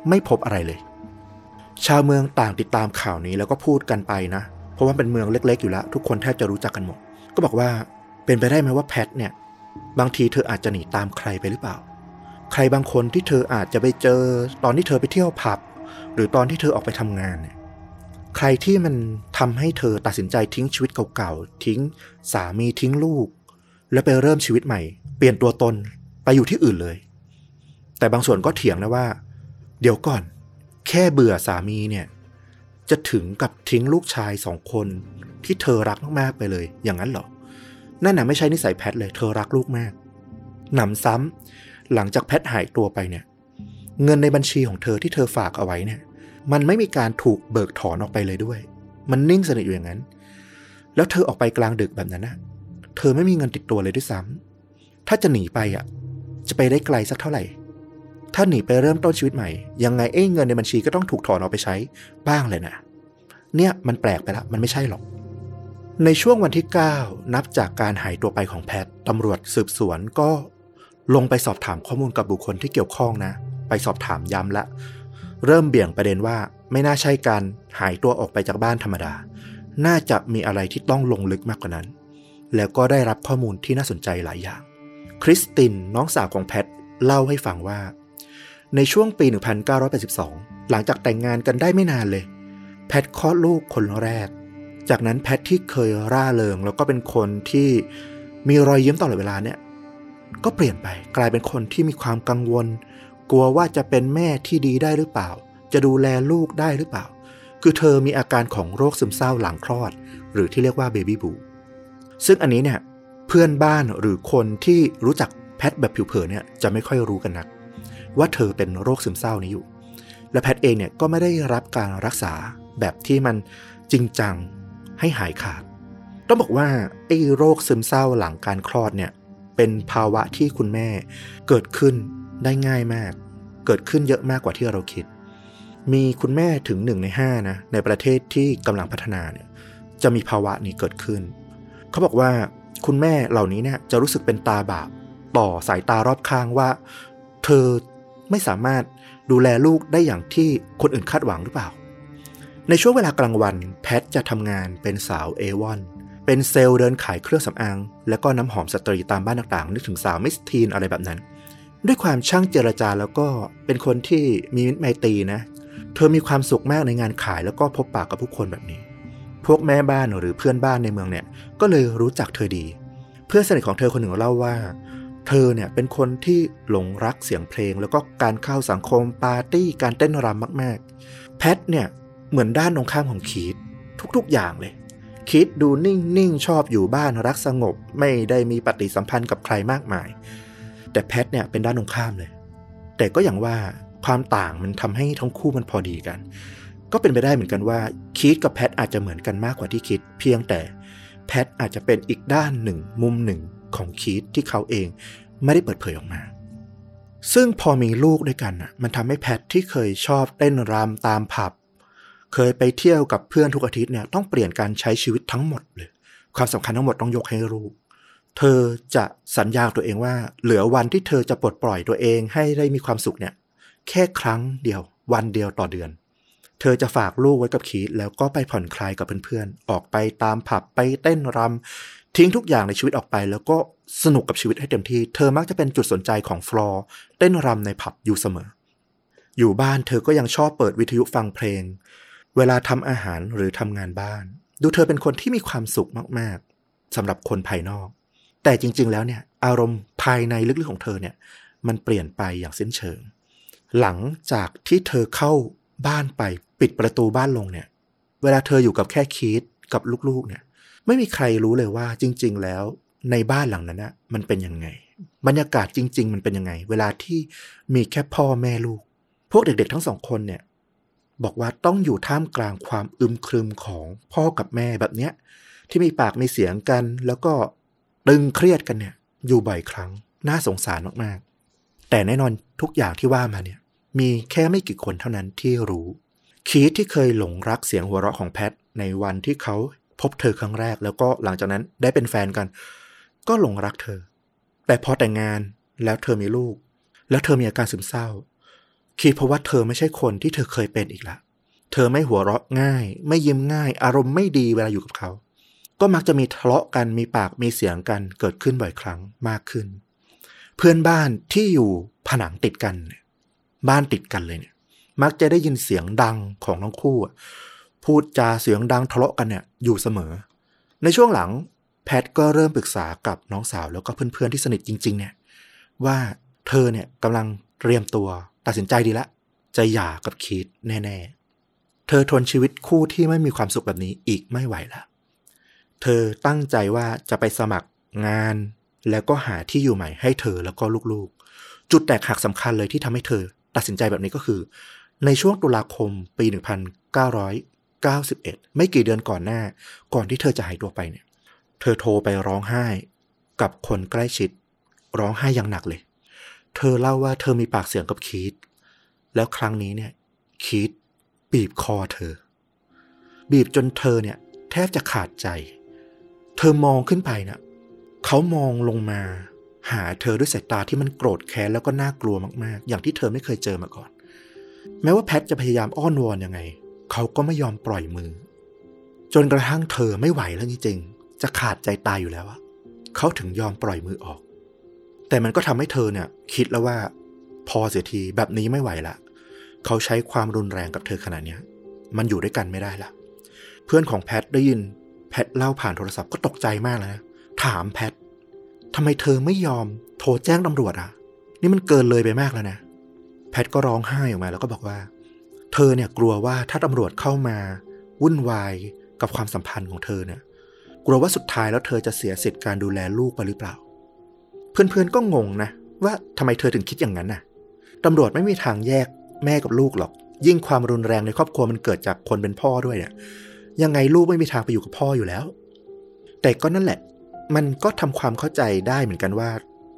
ไม่พบอะไรเลย ชาวเมืองต่างติดตามข่าวนี้แล้วก็พูดกันไปนะ เพราะว่าเป็นเมืองเล็กๆอยู่แล้ว ทุกคนแทบจะรู้จักกันหมด ก็บอกว่าเป็นไปได้ไหมว่าแพทเนี่ย บางทีเธออาจจะหนีตามใครไปหรือเปล่า ใครบางคนที่เธออาจจะไปเจอตอนที่เธอไปเที่ยวผับ หรือตอนที่เธอออกไปทำงานเนี่ยใครที่มันทำให้เธอตัดสินใจทิ้งชีวิตเก่าๆ ทิ้งสามีทิ้งลูก แล้วไปเริ่มชีวิตใหม่ เปลี่ยนตัวตนไปอยู่ที่อื่นเลย แต่บางส่วนก็เถียงนะว่า เดี๋ยวก่อน แค่เบื่อสามีเนี่ย จะถึงกับทิ้งลูกชายสองคน ที่เธอรักมากๆไปเลย อย่างนั้นเหรอ นั่นน่ะไม่ใช่นิสัยแพทเลย เธอรักลูกมากหนำซ้ำ หลังจากแพทหายตัวไปเนี่ย เงินในบัญชีของเธอที่เธอฝากเอาไว้เนี่ย มันไม่มีการถูกเบิกถอนออกไปเลยด้วย มันนิ่งสนิทอยู่อย่างนั้น แล้วเธอออกไปกลางดึกแบบนั้นนะเธอไม่มีเงินติดตัวเลยด้วยซ้ำถ้าจะหนีไปอะ จะไปได้ไกลสักเท่าไหร่ ถ้าหนีไปเริ่มต้นชีวิตใหม่ ยังไงเอ้เงินในบัญชีก็ต้องถูกถอนออกไปใช้บ้างเลยนะ เนี่ยมันแปลกไปละ มันไม่ใช่หรอกในช่วงวันที่ 9 นับจากการหายตัวไปของแพท ตำรวจสืบสวนก็ ลงไปสอบถามข้อมูลกับบุคคลที่เกี่ยวข้องนะ ไปสอบถามย้ำละ เริ่มเบี่ยงประเด็นว่าไม่น่าใช่การหายตัวออกไปจากบ้านธรรมดา น่าจะมีอะไรที่ต้องลงลึกมากกว่านั้น แล้วก็ได้รับข้อมูลที่น่าสนใจหลายอย่าง คริสตินน้องสาวของแพทเล่าให้ฟังว่า ในช่วงปี 1982 หลังจากแต่งงานกันได้ไม่นานเลย แพทคลอดลูกคนแรก จากนั้นแพทที่เคยร่าเริงแล้วก็เป็นคนที่มีรอยยิ้มตลอดเวลาเนี่ย ก็เปลี่ยนไปกลายเป็นคนที่มีความกังวล กลัวว่าจะเป็นแม่ที่ดีได้หรือเปล่า จะดูแลลูกได้หรือเปล่า คือเธอมีอาการของโรคซึมเศร้าหลังคลอด หรือที่เรียกว่าเบบี้บูซึ่งอันนี้เนี่ยเพื่อนบ้านหรือคนที่รู้จักแพทแบบผิวเผินเนี่ยจะไม่ค่อยรู้กันนัก ว่าเธอเป็นโรคซึมเศร้านี้อยู่ และแพทเองเนี่ยก็ไม่ได้รับการรักษาแบบที่มันจริงจังให้หายขาด ต้องบอกว่าไอ้โรคซึมเศร้าหลังการคลอดเนี่ย เป็นภาวะที่คุณแม่ เกิดขึ้นได้ง่ายมาก เกิดขึ้นเยอะมากกว่าที่เราคิด มีคุณแม่ถึงหนึ่งในห้านะในประเทศที่กำลังพัฒนาเนี่ยจะมีภาวะนี้เกิดขึ้น เขาบอกว่าคุณแม่เหล่านี้เนี่ยจะรู้สึกเป็นตาบาปต่อสายตารอบข้างว่า เธอไม่สามารถดูแลลูกได้อย่างที่คนอื่นคาดหวังหรือเปล่า ในช่วงเวลากลางวันแพทจะทำงานเป็นสาวเอวอน เป็นเซลส์เดินขายเครื่องสำอาง และก็น้ำหอมสตรีตามบ้านต่างๆ นึกถึงสาวมิสทีนอะไรแบบนั้น ด้วยความช่างเจรจาแล้วก็เป็นคนที่มีมิตรไมตรีนะ เธอมีความสุขมากในงานขายแล้วก็พบปะกับผู้คนแบบนี้ พวกแม่บ้านหรือเพื่อนบ้านในเมืองเนี่ยก็เลยรู้จักเธอดี เพื่อนสนิทของเธอคนหนึ่งเล่าว่า เธอเนี่ยเป็นคนที่หลงรักเสียงเพลง แล้วก็การเข้าสังคมปาร์ตี้การเต้นรำมาก ๆ แพทเนี่ยเหมือนด้านตรงข้ามของคีตทุกๆอย่างเลย คิดดูนิ่งๆ ชอบอยู่บ้านรักสงบ ไม่ได้มีปฏิสัมพันธ์กับใครมากมาย แต่แพทเนี่ยเป็นด้านตรงข้ามเลย แต่ก็อย่างว่าความต่างมันทำให้ทั้งคู่มันพอดีกัน ก็เป็นไปได้เหมือนกันว่าคิดกับแพทอาจจะเหมือนกันมากกว่าที่คิด เพียงแต่แพทอาจจะเป็นอีกด้านหนึ่ง มุมหนึ่งของคิดที่เขาเองไม่ได้เปิดเผยออกมาซึ่งพอมีลูกด้วยกันอะ มันทำให้แพทที่เคยชอบเต้นรำตามผับ เคยไปเที่ยวกับเพื่อนทุกอาทิตย์เนี่ยต้องเปลี่ยนการใช้ชีวิตทั้งหมดเลย ความสำคัญทั้งหมดต้องยกให้ลูก เธอจะสัญญาตัวเองว่า เหลือวันที่เธอจะปลดปล่อยตัวเองให้ได้มีความสุขเนี่ย แค่ครั้งเดียว วันเดียวต่อเดือน เธอจะฝากลูกไว้กับคีตแล้วก็ไปผ่อนคลายกับเพื่อนๆออกไปตามผับไปเต้นรำทิ้งทุกอย่างในชีวิตออกไป แล้วก็สนุกกับชีวิตให้เต็มที่ เธอมักจะเป็นจุดสนใจของฟลอร์เต้นรำในผับอยู่เสมอ อยู่บ้านเธอก็ยังชอบเปิดวิทยุฟังเพลง เวลาทำอาหารหรือทำงานบ้าน ดูเธอเป็นคนที่มีความสุขมากๆสำหรับคนภายนอก แต่จริง ๆ แล้วเนี่ยอารมณ์ภายในลึกๆของเธอเนี่ยมันเปลี่ยนไปอย่างสิ้นเชิง หลังจากที่เธอเข้าบ้านไปปิดประตูบ้านลงเนี่ย เวลาเธออยู่กับแค่คีตกับลูกๆเนี่ย ไม่มีใครรู้เลยว่าจริง ๆ แล้วในบ้านหลังนั้นนะมันเป็นยังไง บรรยากาศจริง ๆ มันเป็นยังไง เวลาที่มีแค่พ่อแม่ลูก พวกเด็กๆทั้งสองคนเนี่ย บอกว่าต้องอยู่ท่ามกลางความอึมครึมของพ่อกับแม่แบบเนี้ย ที่มีปากมีเสียงกัน แล้วก็ตึงเครียดกันเนี่ย อยู่บ่อยครั้งน่าสงสารมากๆ แต่แน่นอนทุกอย่างที่ว่ามาเนี่ย มีแค่ไม่กี่คนเท่านั้นที่รู้ คีทที่เคยหลงรักเสียงหัวเราะของแพท ในวันที่เขาพบเธอครั้งแรก แล้วก็หลังจากนั้นได้เป็นแฟนกัน ก็หลงรักเธอ แต่พอแต่งงานแล้วเธอมีลูก แล้วเธอมีอาการซึมเศร้า คิดเพราะว่าเธอไม่ใช่คนที่เธอเคยเป็นอีกละ เธอไม่หัวเราะง่าย ไม่ยิ้มง่าย อารมณ์ไม่ดีเวลาอยู่กับเขา ก็มักจะมีทะเลาะกันมีปากมีเสียงกันเกิดขึ้นบ่อยครั้งมากขึ้น เพื่อนบ้านที่อยู่ผนังติดกันเนี่ยบ้านติดกันเลยเนี่ย มักจะได้ยินเสียงดังของทั้งคู่ พูดจาเสียงดังทะเลาะกันเนี่ยอยู่เสมอ ในช่วงหลังแพทก็เริ่มปรึกษากับน้องสาวแล้วก็เพื่อนๆที่สนิทจริง ๆ เนี่ย ว่าเธอเนี่ยกำลังเตรียมตัวตัดสินใจดีละ จะหย่ากับคีตแน่ ๆ เธอทนชีวิตคู่ที่ไม่มีความสุขแบบนี้อีกไม่ไหวละ เธอตั้งใจว่าจะไปสมัครงาน แล้วก็หาที่อยู่ใหม่ให้เธอแล้วก็ลูกๆ จุดแตกหักสำคัญเลยที่ทำให้เธอ ตัดสินใจแบบนี้ก็คือ ในช่วงตุลาคมปี 1991 ไม่กี่เดือนก่อนหน้า ก่อนที่เธอจะหายตัวไปเนี่ย เธอโทรไปร้องไห้ กับคนใกล้ชิด ร้องไห้อย่างหนักเลย เธอเล่าว่าเธอมีปากเสียงกับคีตแล้วครั้งนี้เนี่ยคีตบีบคอเธอ บีบจนเธอเนี่ย แทบจะขาดใจ เธอมองขึ้นไปนะ่ะเขามองลงมา หาเธอด้วยสายตาที่มันโกรธแค้นแล้วก็น่ากลัวมาก ๆ อย่างที่เธอไม่เคยเจอมาก่อน แม้ว่าแพทจะพยายามอ้อนวอนยังไง เขาก็ไม่ยอมปล่อยมือ จนกระทั่งเธอไม่ไหวแล้วจริงๆจะขาดใจตายอยู่แล้วอะเขาถึงยอมปล่อยมือออก แต่มันก็ทำให้เธอเนี่ย คิดแล้วว่า พอเสียทีแบบนี้ไม่ไหวละเขาใช้ความรุนแรงกับเธอขนาดเนี้ยมันอยู่ด้วยกันไม่ได้ละเพื่อนของแพทได้ยินแพทเล่าผ่านโทรศัพท์ก็ตกใจมากเลยนะถามแพททำไมเธอไม่ยอมโทรแจ้งตำรวจอะ นี่มันเกินเลยไปมากแล้วนะ แพทก็ร้องไห้ออกมาแล้วก็บอกว่า เธอเนี่ยกลัวว่าถ้าตำรวจเข้ามา วุ่นวายกับความสัมพันธ์ของเธอเนี่ย กลัวว่าสุดท้ายแล้วเธอจะเสียสิทธิ์การดูแลลูกไปหรือเปล่า เพื่อนๆก็งงนะ ว่าทำไมเธอถึงคิดอย่างนั้นน่ะตำรวจไม่มีทางแยกแม่กับลูกหรอก ยิ่งความรุนแรงในครอบครัวมันเกิดจากคนเป็นพ่อด้วยเนี่ยยังไงลูกไม่มีทางไปอยู่กับพ่ออยู่แล้ว แต่ก็นั่นแหละ มันก็ทำความเข้าใจได้เหมือนกันว่า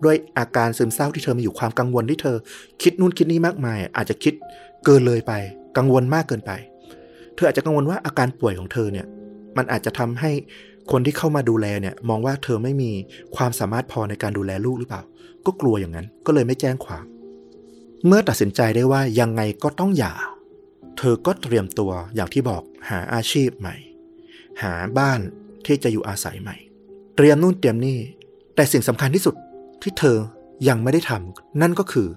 ด้วยอาการซึมเศร้าที่เธอมีอยู่ความกังวลที่เธอ คิดนู่นคิดนี่มากมาย อาจจะคิดเกินเลยไป กังวลมากเกินไป เธออาจจะกังวลว่าอาการป่วยของเธอเนี่ย มันอาจจะทำให้ คนที่เข้ามาดูแลเนี่ยมองว่าเธอไม่มีความสามารถพอในการดูแลลูกหรือเปล่า ก็กลัวอย่างนั้น ก็เลยไม่แจ้งความ เมื่อตัดสินใจได้ว่ายังไงก็ต้องหย่า เธอก็เตรียมตัวอย่างที่บอกหาอาชีพใหม่ หาบ้านที่จะอยู่อาศัยใหม่ เตรียมนู่นเตรียมนี่ แต่สิ่งสำคัญที่สุดที่เธอยังไม่ได้ทำนั่นก็คือ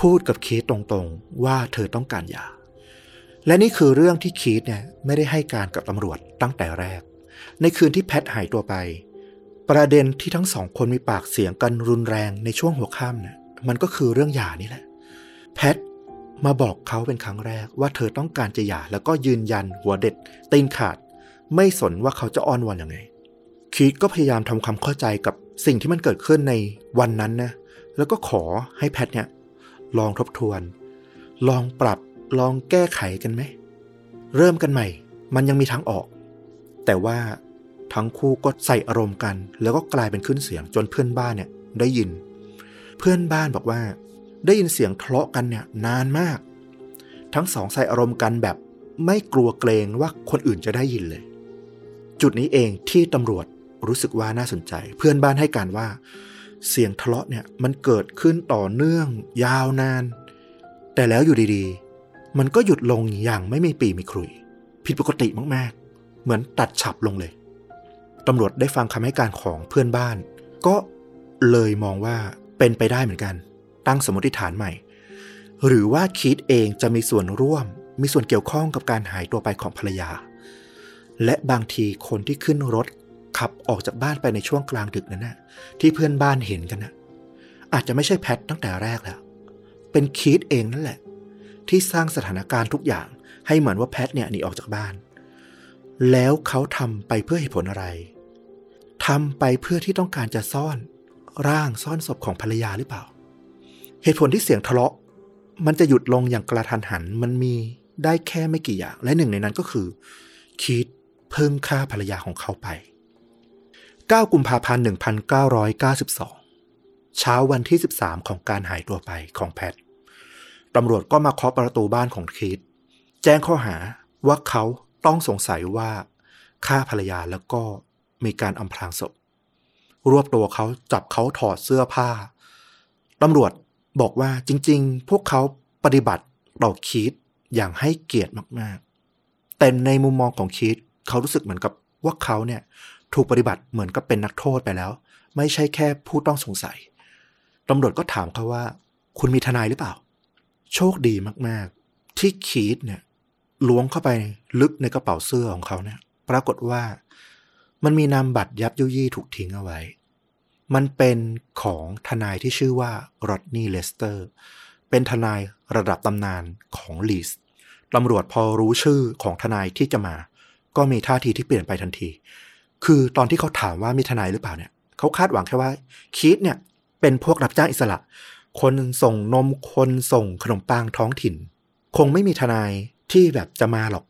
พูดกับเคสตรงๆ ว่าเธอต้องการหย่าและนี่คือเรื่องที่คีตเนี่ยไม่ได้ให้การกับตำรวจตั้งแต่แรก ในคืนที่แพทหายตัวไป ประเด็นที่ทั้งสองคนมีปากเสียงกันรุนแรงในช่วงหัวค่ำเนี่ยมันก็คือเรื่องหย่านี่แหละ แพทมาบอกเขาเป็นครั้งแรกว่าเธอต้องการจะหย่าแล้วก็ยืนยันหัวเด็ดตีนขาด ไม่สนว่าเขาจะอ้อนวอนอยังไง คีตก็พยายามทำความเข้าใจกับสิ่งที่มันเกิดขึ้นในวันนั้นนะ แล้วก็ขอให้แพทเนี่ย ลองทบทวน ลองปรับลองแก้ไขกันไหม เริ่มกันใหม่ มันยังมีทางออก แต่ว่า ทั้งคู่ก็ใส่อารมณ์กัน แล้วก็กลายเป็นขึ้นเสียงจนเพื่อนบ้านเนี่ยได้ยิน เพื่อนบ้านบอกว่า ได้ยินเสียงทะเลาะกันเนี่ยนานมาก ทั้งสองใส่อารมณ์กันแบบไม่กลัวเกรงว่าคนอื่นจะได้ยินเลย จุดนี้เองที่ตำรวจรู้สึกว่าน่าสนใจ เพื่อนบ้านให้การว่า เสียงทะเลาะเนี่ยมันเกิดขึ้นต่อเนื่อง ยาวนาน แต่แล้วอยู่ดีๆ มันก็หยุดลงอย่างไม่มีปีมีครุย ผิดปกติมากๆ เหมือนตัดฉับลงเลย ตำรวจได้ฟังคำให้การของเพื่อนบ้าน ก็เลยมองว่าเป็นไปได้เหมือนกัน ตั้งสมมติฐานใหม่ หรือว่าคิดเองจะมีส่วนร่วม มีส่วนเกี่ยวข้องกับการหายตัวไปของภรรยา และบางทีคนที่ขึ้นรถขับออกจากบ้านไปในช่วงกลางดึกนั้นนะที่เพื่อนบ้านเห็นกันนะอาจจะไม่ใช่แพทตั้งแต่แรกแล้ว เป็นคีตเองนั่นแหละ ที่สร้างสถานการณ์ทุกอย่าง ให้เหมือนว่าแพทเนี่ยหนีออกจากบ้าน แล้วเขาทำไปเพื่อเหตุผลอะไร ทำไปเพื่อที่ต้องการจะซ่อนร่างซ่อนศพของภรรยาหรือเปล่า เหตุผลที่เสียงทะเลาะ มันจะหยุดลงอย่างกระทันหัน มันมีได้แค่ไม่กี่อย่าง และหนึ่งในนั้นก็คือคีตเพิ่งฆ่าภรรยาของเขาไป 9 กุมภาพันธ์ 1992 เช้าวันที่ 13 ของการหายตัวไปของแพท ตำรวจก็มาเคาะประตูบ้านของคีตแจ้งข้อหาว่าเขาต้องสงสัยว่าฆ่าภรรยาแล้วก็ มีการอำพรางศพ รวบตัวเขาจับเขาถอดเสื้อผ้าตำรวจบอกว่าจริง ๆ พวกเขาปฏิบัติต่อคีตอย่างให้เกียรติมากๆ แต่ในมุมมองของคีตเขารู้สึกเหมือนกับว่าเขาเนี่ยถูกปฏิบัติเหมือนกับเป็นนักโทษไปแล้ว ไม่ใช่แค่ผู้ต้องสงสัยตำรวจก็ถามเขาว่า คุณมีทนายหรือเปล่า โชคดีมากๆ ที่คีตเนี่ยล้วงเข้าไปลึกในกระเป๋าเสื้อของเขาเนี่ย ปรากฏว่า มันมีนามบัตรยับยุยี่ถูกทิ้งเอาไว้ มันเป็นของทนายที่ชื่อว่าโรดนี่เลสเตอร์ เป็นทนายระดับตำนานของลีสตำรวจพอรู้ชื่อของทนายที่จะมา ก็มีท่าทีที่เปลี่ยนไปทันที คือตอนที่เขาถามว่ามีทนายหรือเปล่าเนี่ยเขาคาดหวังแค่ว่าคีตเนี่ยเป็นพวกรับจ้างอิสระ คนส่งนมคนส่งขนมปังท้องถิ่น คงไม่มีทนายที่แบบจะมาหรอก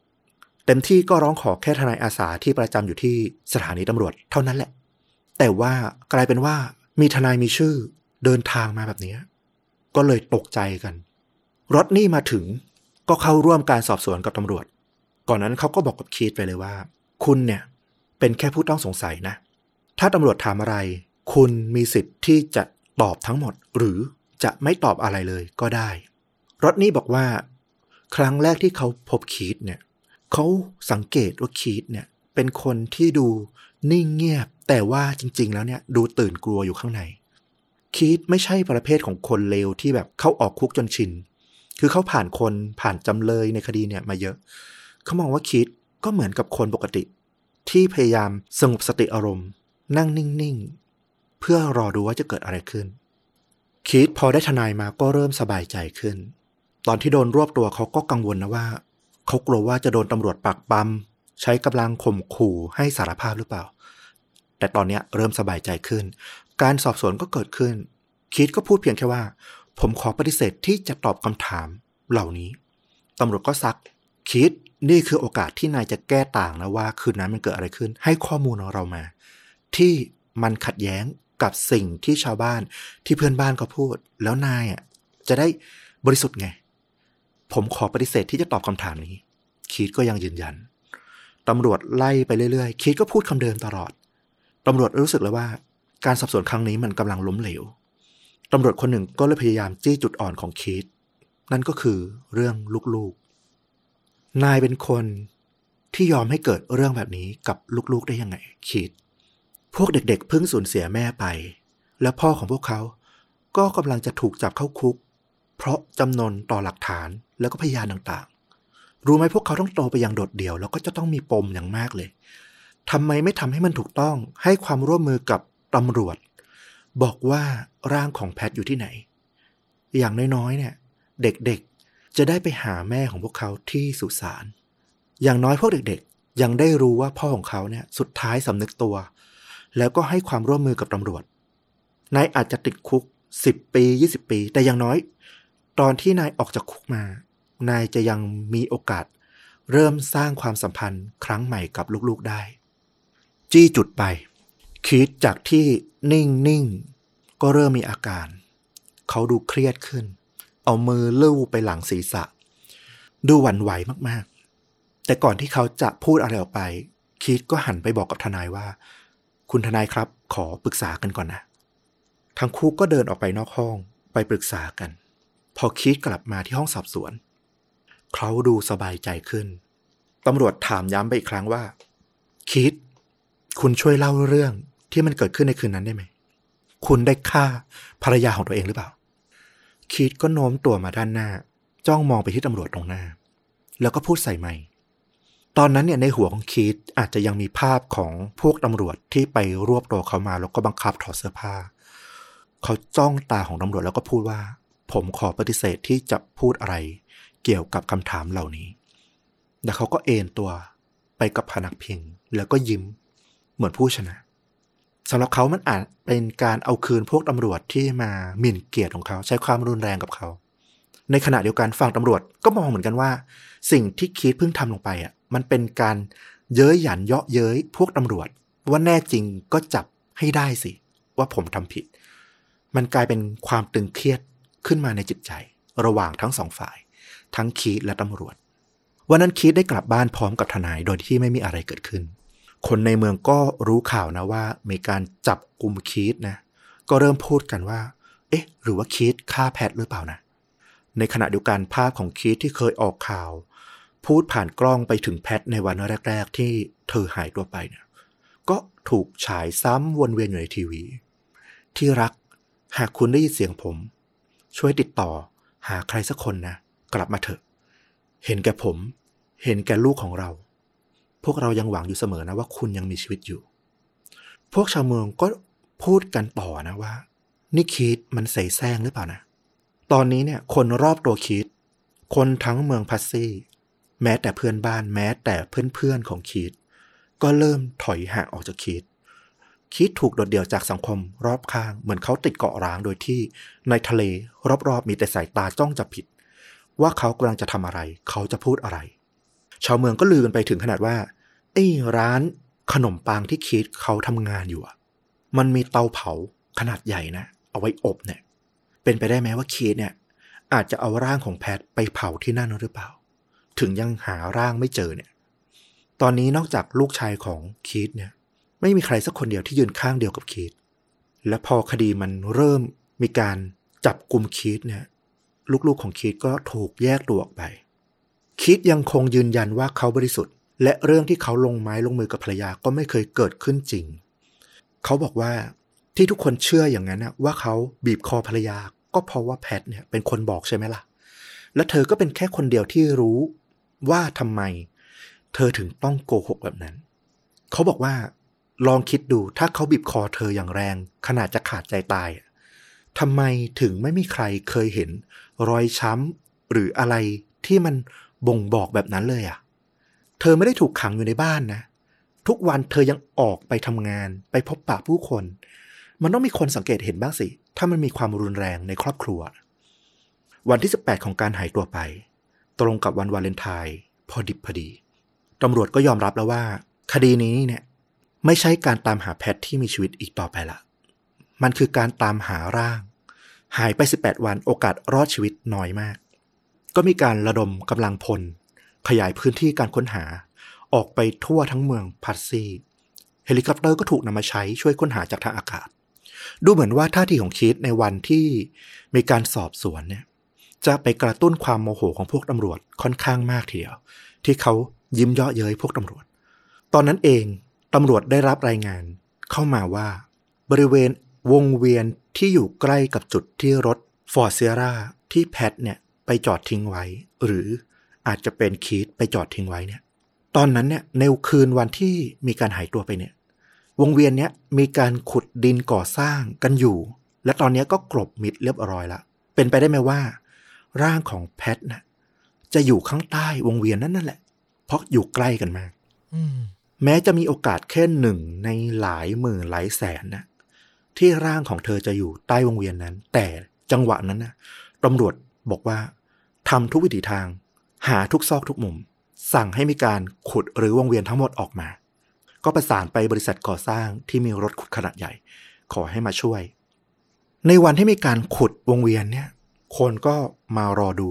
เต็มที่ก็ร้องขอแค่ทนายอาสาที่ประจำอยู่ที่สถานีตำรวจเท่านั้นแหละ แต่ว่ากลายเป็นว่ามีทนายมีชื่อเดินทางมาแบบนี้ ก็เลยตกใจกันรถนี่มาถึงก็เข้าร่วมการสอบสวนกับตำรวจ ก่อนนั้นเขาก็บอกกับคีตไปเลยว่า คุณเนี่ยเป็นแค่ผู้ต้องสงสัยนะ ถ้าตำรวจถามอะไร คุณมีสิทธิ์ที่จะตอบทั้งหมด หรือจะไม่ตอบอะไรเลยก็ได้รถนี่บอกว่า ครั้งแรกที่เขาพบคีตเนี่ย เขาสังเกตว่าคีตเนี่ย เป็นคนที่ดูนิ่งเงียบ แต่ว่าจริง ๆ แล้วเนี่ยดูตื่นกลัวอยู่ข้างใน คีตไม่ใช่ประเภทของคนเลวที่แบบเข้าออกคุกจนชิน คือเขาผ่านคนผ่านจำเลยในคดีเนี่ยมาเยอะ เขามองว่าคีตก็เหมือนกับคนปกติ ที่พยายามสงบสติอารมณ์ นั่งนิ่ง ๆ เพื่อรอดูว่าจะเกิดอะไรขึ้น คีตพอได้ทนายมาก็เริ่มสบายใจขึ้น ตอนที่โดนรวบตัวเขาก็กังวลนะว่า เขากลัวว่าจะโดนตำรวจปักปั๊มใช้กำลังข่มขู่ให้สารภาพหรือเปล่า แต่ตอนนี้เริ่มสบายใจขึ้น การสอบสวนก็เกิดขึ้น คิดก็พูดเพียงแค่ว่า ผมขอปฏิเสธที่จะตอบคำถามเหล่านี้ตำรวจก็ซัก คิดนี่คือโอกาสที่นายจะแก้ต่างนะว่า คืนนั้นมันเกิดอะไรขึ้น ให้ข้อมูลของเรามา ที่มันขัดแย้งกับสิ่งที่ชาวบ้านที่เพื่อนบ้านเขาพูด แล้วนายอะจะได้บริสุทธิ์ไง ผมขอปฏิเสธที่จะตอบคำถามนี้ คีดก็ยังยืนยัน ตำรวจไล่ไปเรื่อยๆ คีดก็พูดคำเดิมตลอด ตำรวจรู้สึกเลยว่า การสอบสวนครั้งนี้มันกำลังล้มเหลว ตำรวจคนหนึ่งก็เลยพยายามจี้จุดอ่อนของคีดนั่นก็คือเรื่องลูกๆ นายเป็นคนที่ยอมให้เกิดเรื่องแบบนี้กับลูกๆได้ยังไง คีดพวกเด็กๆเพิ่งสูญเสียแม่ไป และพ่อของพวกเขาก็กำลังจะถูกจับเข้าคุก เพราะจำนนต่อหลักฐานแล้วก็พยานต่างๆ รู้ไหมพวกเขาต้องโตไปอย่างโดดเดี่ยว แล้วก็จะต้องมีปมอย่างมากเลยทำไมไม่ทำให้มันถูกต้อง ให้ความร่วมมือกับตำรวจ บอกว่าร่างของแพทอยู่ที่ไหน อย่างน้อยๆเนี่ย เด็กๆจะได้ไปหาแม่ของพวกเขาที่สุสานอย่างน้อยพวกเด็กๆ ยังได้รู้ว่าพ่อของเขาเนี่ยสุดท้ายสำนึกตัว แล้วก็ให้ความร่วมมือกับตำรวจนายอาจจะติดคุกสิบปียี่สิบปี แต่อย่างน้อย ตอนที่นายออกจากคุกมา นายจะยังมีโอกาส เริ่มสร้างความสัมพันธ์ครั้งใหม่กับลูกๆได้ จี้จุดไป คิดจากที่นิ่งนิ่งก็เริ่มมีอาการ เขาดูเครียดขึ้น เอามือลู่ไปหลังศีรษะ ดูหวั่นไหวมากๆ แต่ก่อนที่เขาจะพูดอะไรออกไป คิดก็หันไปบอกกับทนายว่า คุณทนายครับ ขอปรึกษากันก่อนนะ ทั้งคู่ก็เดินออกไปนอกห้องไปปรึกษากัน พอคิดกลับมาที่ห้องสอบสวน เขาดูสบายใจขึ้น ตำรวจถามย้ำไปอีกครั้งว่าคิดคุณช่วยเล่าเรื่องที่มันเกิดขึ้นในคืนนั้นได้ไหม คุณได้ฆ่าภรรยาของตัวเองหรือเปล่าคิดก็โน้มตัวมาด้านหน้า จ้องมองไปที่ตำรวจตรงหน้า แล้วก็พูดใส่ไมค์ตอนนั้นเนี่ยในหัวของคิดอาจจะยังมีภาพของพวกตำรวจที่ไปรวบตัวเขามา แล้วก็บังคับถอดเสื้อผ้า เขาจ้องตาของตำรวจแล้วก็พูดว่า ผมขอปฏิเสธที่จะพูดอะไร เกี่ยวกับคำถามเหล่านี้แล้วเขาก็เอนตัวไปกับพนักพิง แล้วก็ยิ้ม เหมือนผู้ชนะสำหรับเขามันอาจเป็นการเอาคืนพวกตำรวจที่มาหมิ่นเกียรติของเขา ใช้ความรุนแรงกับเขา ในขณะเดียวกันฝั่งตำรวจก็มองเหมือนกันว่า สิ่งที่คิดเพิ่งทำลงไปอะ มันเป็นการเย้ยหยันเยาะเย้ยพวกตำรวจ ว่าแน่จริงก็จับให้ได้สิ ว่าผมทำผิด มันกลายเป็นความตึงเครียด ขึ้นมาในจิตใจ ระหว่างทั้งสองฝ่าย ทั้งคีดและตำรวจ วันนั้นคีดได้กลับบ้านพร้อมกับทนายโดยที่ไม่มีอะไรเกิดขึ้น คนในเมืองก็รู้ข่าวนะว่า มีการจับกลุ่มคีดนะ ก็เริ่มพูดกันว่า เอ๊ะ หรือว่าคีดฆ่าแพทหรือเปล่านะ ในขณะเดียวกันภาพของคีดที่เคยออกข่าว พูดผ่านกล้องไปถึงแพทในวันแรก ๆ ที่เธอหายตัวไปเนี่ยก็ถูกฉายซ้ำวนเวียนอยู่ในทีวี ที่รัก หากคุณได้ยินเสียงผม ช่วยติดต่อ หาใครสักคนนะ กลับมาเถอะ เห็นแก่ผม เห็นแก่ลูกของเรา พวกเรายังหวังอยู่เสมอนะว่าคุณยังมีชีวิตอยู่ พวกชาวเมืองก็พูดกันต่อนะว่า นี่คิดมันเสแสร้งหรือเปล่านะ ตอนนี้เนี่ยคนรอบตัวคิดคนทั้งเมืองพัซซี่ แม้แต่เพื่อนบ้านแม้แต่เพื่อนๆของคิดก็เริ่มถอยห่างออกจากคิด คิดถูกโดดเดี่ยวจากสังคมรอบข้าง เหมือนเขาติดเกาะร้างโดยที่ในทะเลรอบๆ มีแต่สายตาจ้องจับผิด ว่าเขากำลังจะทำอะไร เขาจะพูดอะไร ชาวเมืองก็ลือกันไปถึงขนาดว่าไอ้ร้านขนมปังที่คิดเขาทำงานอยู่มันมีเตาเผาขนาดใหญ่นะ เอาไว้อบเนี่ย เป็นไปได้ไหมว่าคิดเนี่ย อาจจะเอาร่างของแพทไปเผาที่นั่นหรือเปล่า ถึงยังหาร่างไม่เจอเนี่ย ตอนนี้นอกจากลูกชายของคีตเนี่ย ไม่มีใครสักคนเดียวที่ยืนข้างเดียวกับคีตและพอคดีมันเริ่มมีการจับกลุ่มคีตเนี่ยลูกๆของคีตก็ถูกแยกตัวออกไป คีตยังคงยืนยันว่าเขาบริสุทธิ์ และเรื่องที่เขาลงไม้ลงมือกับภรรยาก็ไม่เคยเกิดขึ้นจริง เขาบอกว่าที่ทุกคนเชื่ออย่างนั้นนะว่าเขาบีบคอภรรยา ก็เพราะว่าแพทเนี่ยเป็นคนบอกใช่ไหมล่ะ และเธอก็เป็นแค่คนเดียวที่รู้ว่าทำไม เธอถึงต้องโกหกแบบนั้น เขาบอกว่า ลองคิดดูถ้าเขาบีบคอเธออย่างแรง ขนาดจะขาดใจตายทำไมถึงไม่มีใครเคยเห็น รอยช้ำหรืออะไรที่มันบ่งบอกแบบนั้นเลยอะ่ะ เธอไม่ได้ถูกขังอยู่ในบ้านนะ ทุกวันเธอยังออกไปทำงาน ไปพบปะผู้คน มันต้องมีคนสังเกตเห็นบ้างสิ ถ้ามันมีความรุนแรงในครอบครัว วันที่ 18 ของการหายตัวไป ตรงกับวันวาเลนไทน์พอดิบพอดีตำรวจก็ยอมรับแล้วว่า คดีนี้เนี่ย ไม่ใช่การตามหาแพทที่มีชีวิตอีกต่อไปละ มันคือการตามหาร่าง หายไป 18 วันโอกาสรอดชีวิตน้อยมาก ก็มีการระดมกำลังพล ขยายพื้นที่การค้นหา ออกไปทั่วทั้งเมืองพัซซีเฮลิคอปเตอร์ก็ถูกนำมาใช้ช่วยค้นหาจากทางอากาศ ดูเหมือนว่าท่าทีของคีตในวันที่มีการสอบสวนเนี่ยจะไปกระตุ้นความโมโหของพวกตำรวจค่อนข้างมากทีเดียว ที่เขายิ้มเยาะเย้ยพวกตำรวจ ตอนนั้นเอง ตำรวจได้รับรายงานเข้ามาว่า บริเวณวงเวียนที่อยู่ใกล้กับจุดที่รถฟอร์ดเซียร่าที่แพทเนี่ยไปจอดทิ้งไว้ หรืออาจจะเป็นคีตไปจอดทิ้งไว้เนี่ยตอนนั้นเนี่ยในคืนวันที่มีการหายตัวไปเนี่ยวงเวียนเนี้ยมีการขุดดินก่อสร้างกันอยู่ และตอนนี้ก็กลบมิดเรียบร้อยละเป็นไปได้ไหมว่า ร่างของแพทนะ่ะจะอยู่ข้างใต้วงเวียนนั่นนั่นแหละ เพราะอยู่ใกล้กันมาก อืม แม้จะมีโอกาสแค่หนึ่งในหลายหมื่นหลายแสนนะที่ร่างของเธอจะอยู่ใต้วงเวียนนั้น แต่จังหวะนั้นนะตำรวจบอกว่าทำทุกวิถีทาง หาทุกซอกทุกมุม สั่งให้มีการขุดหรือวงเวียนทั้งหมดออกมา ก็ประสานไปบริษัทก่อสร้างที่มีรถขุดขนาดใหญ่ ขอให้มาช่วย ในวันที่มีการขุดวงเวียนเนี่ย คนก็มารอดู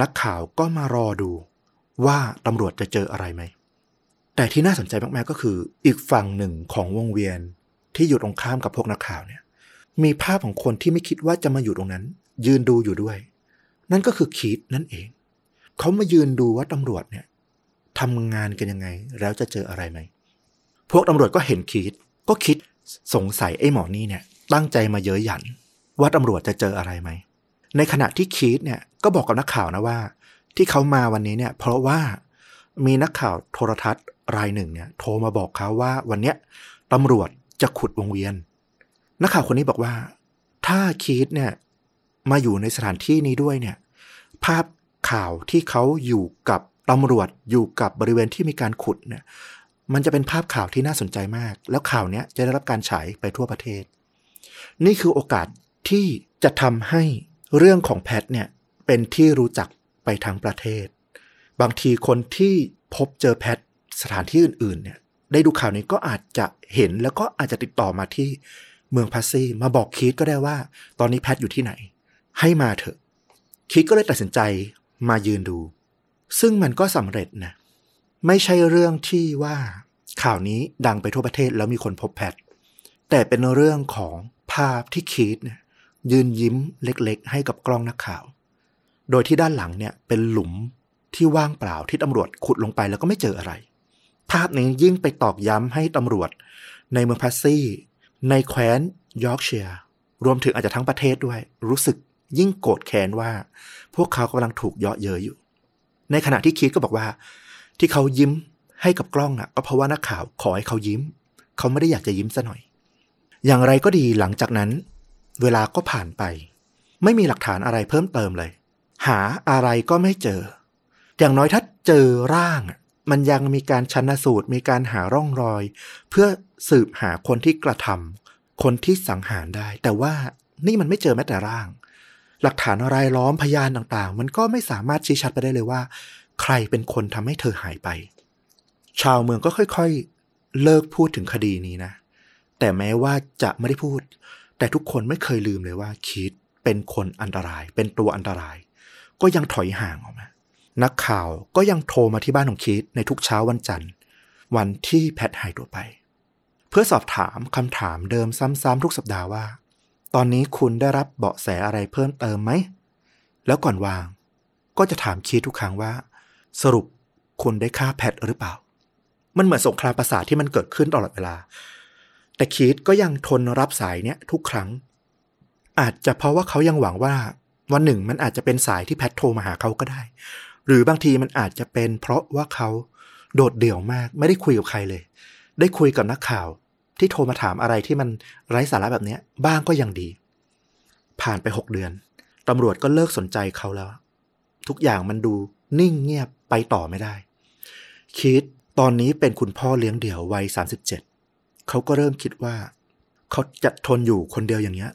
นักข่าวก็มารอดู ว่าตำรวจจะเจออะไรไหม แต่ที่น่าสนใจมากๆก็คือ อีกฝั่งหนึ่งของวงเวียนที่อยู่ตรงข้ามกับพวกนักข่าวเนี่ย มีภาพของคนที่ไม่คิดว่าจะมาอยู่ตรงนั้น ยืนดูอยู่ด้วย นั่นก็คือคีตนั่นเอง เขามายืนดูว่าตำรวจเนี่ยทำงานกันยังไง แล้วจะเจออะไรไหม พวกตำรวจก็เห็นคีตก็คิดสงสัยไอ้หมอนี่เนี่ย ตั้งใจมาเย้ยหยัน ว่าตำรวจจะเจออะไรไหม ในขณะที่คีตเนี่ยก็บอกกับนักข่าวนะว่า ที่เขามาวันนี้เนี่ย เพราะว่ามีนักข่าวโทรทัศน์ รายหนึ่งเนี่ยโทรมาบอกเขาว่าวันเนี้ยตำรวจจะขุดวงเวียน นักข่าวคนนี้บอกว่า ถ้าคีตเนี่ยมาอยู่ในสถานที่นี้ด้วยเนี่ย ภาพข่าวที่เขาอยู่กับตำรวจอยู่กับบริเวณที่มีการขุดเนี่ย มันจะเป็นภาพข่าวที่น่าสนใจมาก แล้วข่าวเนี้ยจะได้รับการฉายไปทั่วประเทศ นี่คือโอกาสที่จะทำให้เรื่องของแพทเนี่ยเป็นที่รู้จักไปทั้งประเทศ บางทีคนที่พบเจอแพท สถานที่อื่นๆ เนี่ย ได้ดูข่าวนี้ก็อาจจะเห็นแล้วก็อาจจะติดต่อมาที่เมืองพัซซี่มาบอกคีตก็ได้ว่า ตอนนี้แพทอยู่ที่ไหน ให้มาเถอะ คิดก็เลยตัดสินใจมายืนดู ซึ่งมันก็สำเร็จนะ ไม่ใช่เรื่องที่ว่าข่าวนี้ดังไปทั่วประเทศแล้วมีคนพบแพท แต่เป็นเรื่องของภาพที่คิดเนี่ยยืนยิ้มเล็กๆ ให้กับกล้องนักข่าว โดยที่ด้านหลังเนี่ยเป็นหลุมที่ว่างเปล่าที่ตำรวจขุดลงไปแล้วก็ไม่เจออะไร ภาพนี้ยิ่งไปตอกย้ำให้ตำรวจ ในเมืองพัดซีย์ ในแคว้นยอร์กเชียร์รวมถึงอาจจะทั้งประเทศด้วย รู้สึกยิ่งโกรธแค้นว่า พวกเขากำลังถูกเยาะเย้ยอยู่ ในขณะที่คีตก็บอกว่า ที่เขายิ้มให้กับกล้องอะ ก็เพราะว่านักข่าวขอให้เขายิ้ม เขาไม่ได้อยากจะยิ้มซะหน่อย อย่างไรก็ดีหลังจากนั้น เวลาก็ผ่านไป ไม่มีหลักฐานอะไรเพิ่มเติมเลย หาอะไรก็ไม่เจอ อย่างน้อยถ้าเจอร่างอะ มันยังมีการชันสูตรมีการหาร่องรอย เพื่อสืบหาคนที่กระทำคนที่สังหารได้ แต่ว่านี่มันไม่เจอแม้แต่ร่าง หลักฐานรายล้อมพยานต่างๆ มันก็ไม่สามารถชี้ชัดไปได้เลยว่า ใครเป็นคนทำให้เธอหายไป ชาวเมืองก็ค่อยๆ เลิกพูดถึงคดีนี้นะ แต่แม้ว่าจะไม่ได้พูด แต่ทุกคนไม่เคยลืมเลยว่าคิดเป็นคนอันตราย เป็นตัวอันตราย ก็ยังถอยห่างออกมา นักข่าวก็ยังโทรมาที่บ้านของคิดในทุกเช้าวันจันทร์ วันที่แพทหายตัวไป เพื่อสอบถามคำถามเดิมซ้ำๆทุกสัปดาห์ว่า ตอนนี้คุณได้รับเบาะแสอะไรเพิ่มเติมไหม แล้วก่อนวาง ก็จะถามคิดทุกครั้งว่า สรุปคุณได้ฆ่าแพทหรือเปล่า มันเหมือนสงครามประสาทที่มันเกิดขึ้นตลอดเวลา แต่คิดก็ยังทนรับสายเนี้ยทุกครั้ง อาจจะเพราะว่าเขายังหวังว่าวันหนึ่งมันอาจจะเป็นสายที่แพทโทรมาหาเขาก็ได้ หรือบางทีมันอาจจะเป็น เพราะว่าเขาโดดเดี่ยวมาก ไม่ได้คุยกับใครเลย ได้คุยกับนักข่าว ที่โทรมาถามอะไรที่มันไร้สาระแบบนี้บ้างก็ยังดี ผ่านไปหกเดือนตำรวจก็เลิกสนใจเขาแล้ว ทุกอย่างมันดูนิ่งเงียบไปต่อไม่ได้ คิดตอนนี้เป็นคุณพ่อเลี้ยงเดี่ยววัยสาสิบเจ็ดเขาก็เริ่มคิดว่า เขาจะทนอยู่คนเดียวอย่างเงี้ย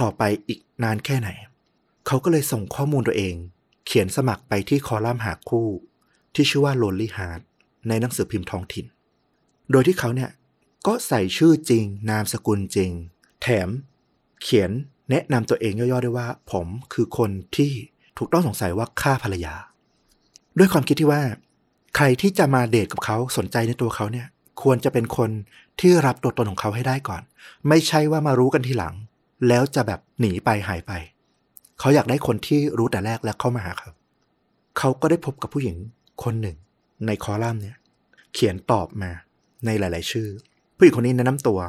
ต่อไปอีกนานแค่ไหน เขาก็เลยส่งข้อมูลตัวเอง เขียนสมัครไปที่คอลัมน์หาคู่ ที่ชื่อว่า Lonely Heart ในหนังสือพิมพ์ท้องถิ่น โดยที่เขาเนี่ยก็ใส่ชื่อจริง นามสกุลจริง แถมเขียนแนะนำตัวเองย่อๆด้วยว่า ผมคือคนที่ถูกต้องสงสัยว่าฆ่าภรรยา ด้วยความคิดที่ว่า ใครที่จะมาเดทกับเขาสนใจในตัวเขาเนี่ย ควรจะเป็นคนที่รับตัวตนของเขาให้ได้ก่อน ไม่ใช่ว่ามารู้กันทีหลัง แล้วจะแบบหนีไปหายไป เขาอยากได้คนที่รู้แต่แรกแล้วเข้ามาหาเขาเขาก็ได้พบกับผู้หญิงคนหนึ่ง ในคอลัมน์เนี่ย เขียนตอบมาในหลาย ๆ ชื่อ ผู้หญิงคนนี้แนะนำตัว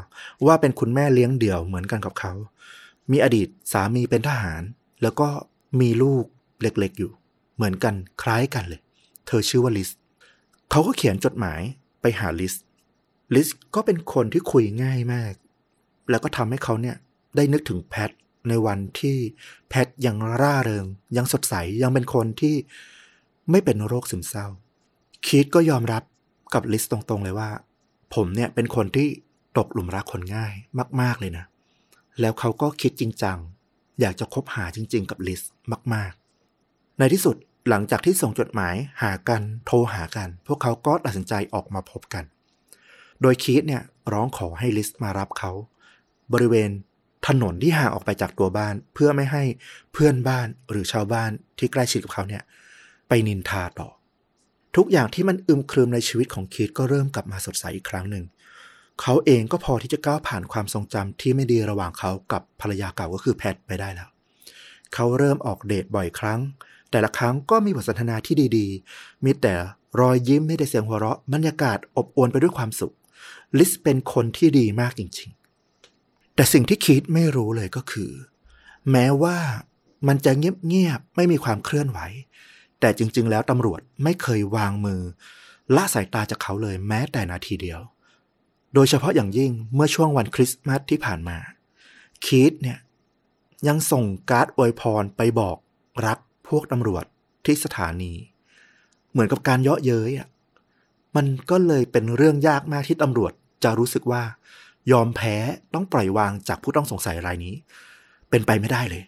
ว่าเป็นคุณแม่เลี้ยงเดี่ยวเหมือนกันกับเขา มีอดีตสามีเป็นทหาร แล้วก็มีลูกเล็ก ๆ อยู่ เหมือนกันคล้ายกันเลย เธอชื่อว่าลิสเขาก็เขียนจดหมายไปหาลิสลิสก็เป็นคนที่คุยง่ายมาก แล้วก็ทำให้เขาเนี่ยได้นึกถึงแพท ในวันที่แพทยังร่าเริง ยังสดใสยังเป็นคนที่ไม่เป็นโรคซึมเศร้า คีตก็ยอมรับกับลิสตรงๆเลยว่า ผมเนี่ยเป็นคนที่ตกหลุมรักคนง่ายมาก ๆเลยนะ แล้วเขาก็คิดจริงจัง อยากจะคบหาจริง ๆ กับลิสมาก ๆ ในที่สุดหลังจากที่ส่งจดหมายหากันโทรหากัน พวกเขาก็ตัดสินใจออกมาพบกัน โดยคีตเนี่ยร้องขอให้ลิสมารับเขา บริเวณ ถนนที่ห่างออกไปจากตัวบ้าน เพื่อไม่ให้เพื่อนบ้านหรือชาวบ้านที่ใกล้ชิดกับเขาเนี่ย ไปนินทาต่อ ทุกอย่างที่มันอึมครึมในชีวิตของคีตก็เริ่มกลับมาสดใสอีกครั้งหนึ่ง เขาเองก็พอที่จะก้าวผ่านความทรงจำที่ไม่ดีระหว่างเขากับภรรยาเก่าก็คือแพทไปได้แล้ว เขาเริ่มออกเดทบ่อยครั้ง แต่ละครั้งก็มีบทสนทนาที่ดีๆ มีแต่รอยยิ้มไม่ได้เสียงหัวเราะบรรยากาศอบอวลไปด้วยความสุข ลิสเป็นคนที่ดีมากจริงๆ แต่สิ่งที่คิดไม่รู้เลยก็คือ แม้ว่ามันจะเงียบๆไม่มีความเคลื่อนไหว แต่จริง ๆ แล้วตำรวจไม่เคยวางมือละสายตาจากเขาเลยแม้แต่นาทีเดียว โดยเฉพาะอย่างยิ่งเมื่อช่วงวันคริสต์มาสที่ผ่านมา คีตเนี่ยยังส่งการ์ดอวยพรไปบอกรักพวกตำรวจที่สถานี เหมือนกับการเยาะเย้ยอะมันก็เลยเป็นเรื่องยากมากที่ตำรวจจะรู้สึกว่า ยอมแพ้ต้องปล่อยวางจากผู้ต้องสงสัยรายนี้ เป็นไปไม่ได้เลย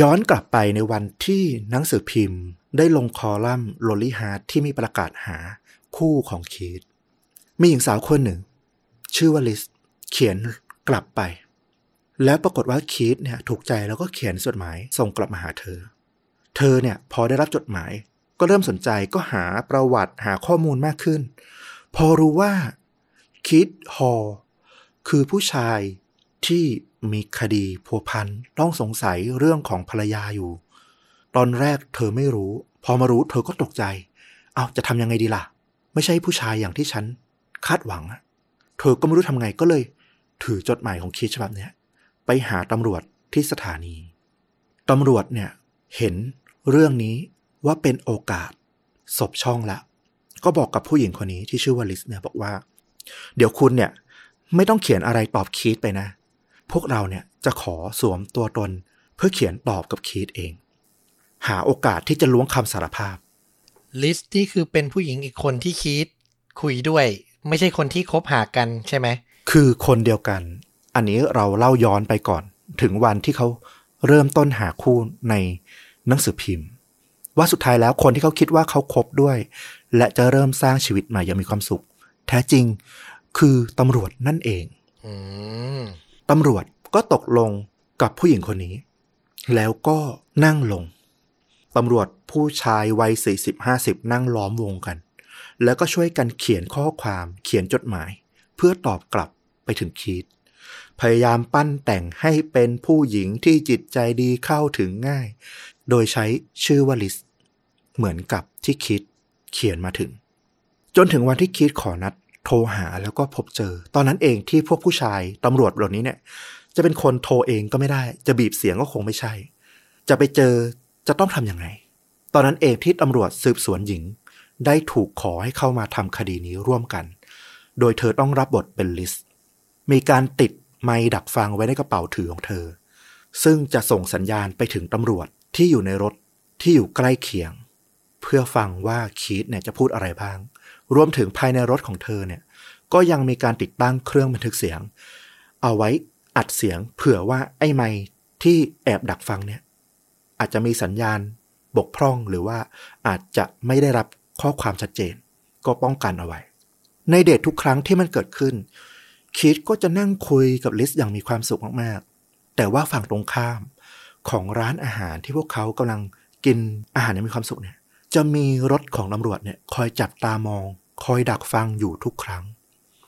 ย้อนกลับไปในวันที่หนังสือพิมพ์ ได้ลงคอลัมน์ Lonely Hearts ที่มีประกาศหาคู่ของคีตมีหญิงสาวคนหนึ่ง ชื่อว่าลิสเขียนกลับไป แล้วปรากฏว่าคีตเนี่ยถูกใจแล้วก็เขียนจดหมายส่งกลับมาหาเธอ เธอเนี่ยพอได้รับจดหมาย ก็เริ่มสนใจก็หาประวัติหาข้อมูลมากขึ้น พอรู้ว่าคิดฮอล คือผู้ชายที่มีคดีพัวพันต้องสงสัยเรื่องของภรรยาอยู่ ตอนแรกเธอไม่รู้ พอมารู้เธอก็ตกใจ เอาจะทำยังไงดีล่ะ ไม่ใช่ผู้ชายอย่างที่ฉันคาดหวัง เธอก็ไม่รู้ทำไงก็เลย ถือจดหมายของคิดฉบับเนี้ยไปหาตำรวจที่สถานีตำรวจเนี่ยเห็นเรื่องนี้ว่าเป็นโอกาสศพช่องละ ก็บอกกับผู้หญิงคนนี้ที่ชื่อว่าลิสเนี่ยบอกว่า เดี๋ยวคุณเนี่ย ไม่ต้องเขียนอะไรตอบคีตไปนะ พวกเราเนี่ยจะขอสวมตัวตน เพื่อเขียนตอบกับคีตเอง หาโอกาสที่จะล้วงคำสารภาพ ลิสที่คือเป็นผู้หญิงอีกคนที่คิดคุยด้วย ไม่ใช่คนที่คบหากันใช่ไหม คือคนเดียวกัน อันนี้เราเล่าย้อนไปก่อน ถึงวันที่เขาเริ่มต้นหาคู่ในหนังสือพิมพ์ ว่าสุดท้ายแล้วคนที่เขาคิดว่าเขาคบด้วย และจะเริ่มสร้างชีวิตใหม่อย่างมีความสุข แท้จริง คือตำรวจนั่นเองตำรวจก็ตกลงกับผู้หญิงคนนี้ แล้วก็นั่งลงตำรวจผู้ชายวัยสี่สิบห้าสิบนั่งล้อมวงกัน แล้วก็ช่วยกันเขียนข้อความเขียนจดหมาย เพื่อตอบกลับไปถึงคีตพยายามปั้นแต่งให้เป็นผู้หญิงที่จิตใจดีเข้าถึงง่าย โดยใช้ชื่อว่าลิส เหมือนกับที่คิดเขียนมาถึง จนถึงวันที่คิดขอนัด โทรหาแล้วก็พบเจอ ตอนนั้นเองที่พวกผู้ชายตำรวจเหล่านี้เนี่ย จะเป็นคนโทรเองก็ไม่ได้ จะบีบเสียงก็คงไม่ใช่ จะไปเจอจะต้องทำยังไง ตอนนั้นเองที่ตำรวจสืบสวนหญิง ได้ถูกขอให้เข้ามาทำคดีนี้ร่วมกัน โดยเธอต้องรับบทเป็นลิสมีการติดไมค์ดักฟังไว้ในกระเป๋าถือของเธอ ซึ่งจะส่งสัญญาณไปถึงตำรวจที่อยู่ในรถที่อยู่ใกล้เคียง เพื่อฟังว่าคีตเนี่ยจะพูดอะไรบ้าง รวมถึงภายในรถของเธอเนี่ย ก็ยังมีการติดตั้งเครื่องบันทึกเสียง เอาไว้อัดเสียงเผื่อว่าไอ้ไมค์ที่แอบดักฟังเนี่ย อาจจะมีสัญญาณบกพร่องหรือว่าอาจจะไม่ได้รับข้อความชัดเจน ก็ป้องกันเอาไว้ ในเดททุกครั้งที่มันเกิดขึ้น คิดก็จะนั่งคุยกับลิสอย่างมีความสุขมากๆ แต่ว่าฝั่งตรงข้ามของร้านอาหารที่พวกเขากำลังกินอาหารอย่างมีความสุขเนี่ย จะมีรถของตำรวจเนี่ยคอยจับตามอง คอยดักฟังอยู่ทุกครั้ง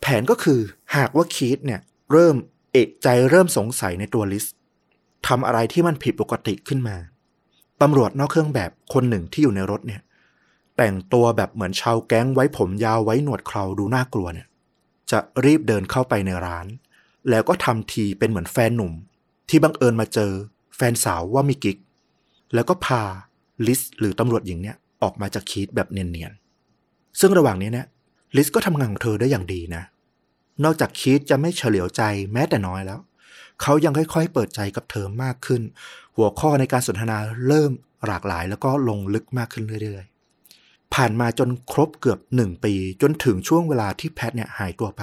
แผนก็คือหากว่าคีตเนี่ยเริ่มเอกใจเริ่มสงสัยในตัวลิสทำอะไรที่มันผิดปกติขึ้นมาตำรวจนอกเครื่องแบบคนหนึ่งที่อยู่ในรถเนี่ย แต่งตัวแบบเหมือนชาวแก๊งไว้ผมยาวไว้หนวดเคราดูน่ากลัวเนี่ย จะรีบเดินเข้าไปในร้าน แล้วก็ทำทีเป็นเหมือนแฟนหนุ่ม ที่บังเอิญมาเจอ แฟนสาวว่ามีกิ๊ก แล้วก็พาลิสหรือตำรวจหญิงเนี่ย ออกมาจากคีตแบบเนียนๆ ซึ่งระหว่างนี้เนี่ยลิสก็ทำงานของเธอได้อย่างดีนะ นอกจากคีตจะไม่เฉลียวใจแม้แต่น้อยแล้ว เขายังค่อยๆ เปิดใจกับเธอมากขึ้น หัวข้อในการสนทนาเริ่มหลากหลายแล้วก็ลงลึกมากขึ้นเรื่อยๆ ผ่านมาจนครบเกือบหนึ่งปี จนถึงช่วงเวลาที่แพทเนี่ยหายตัวไป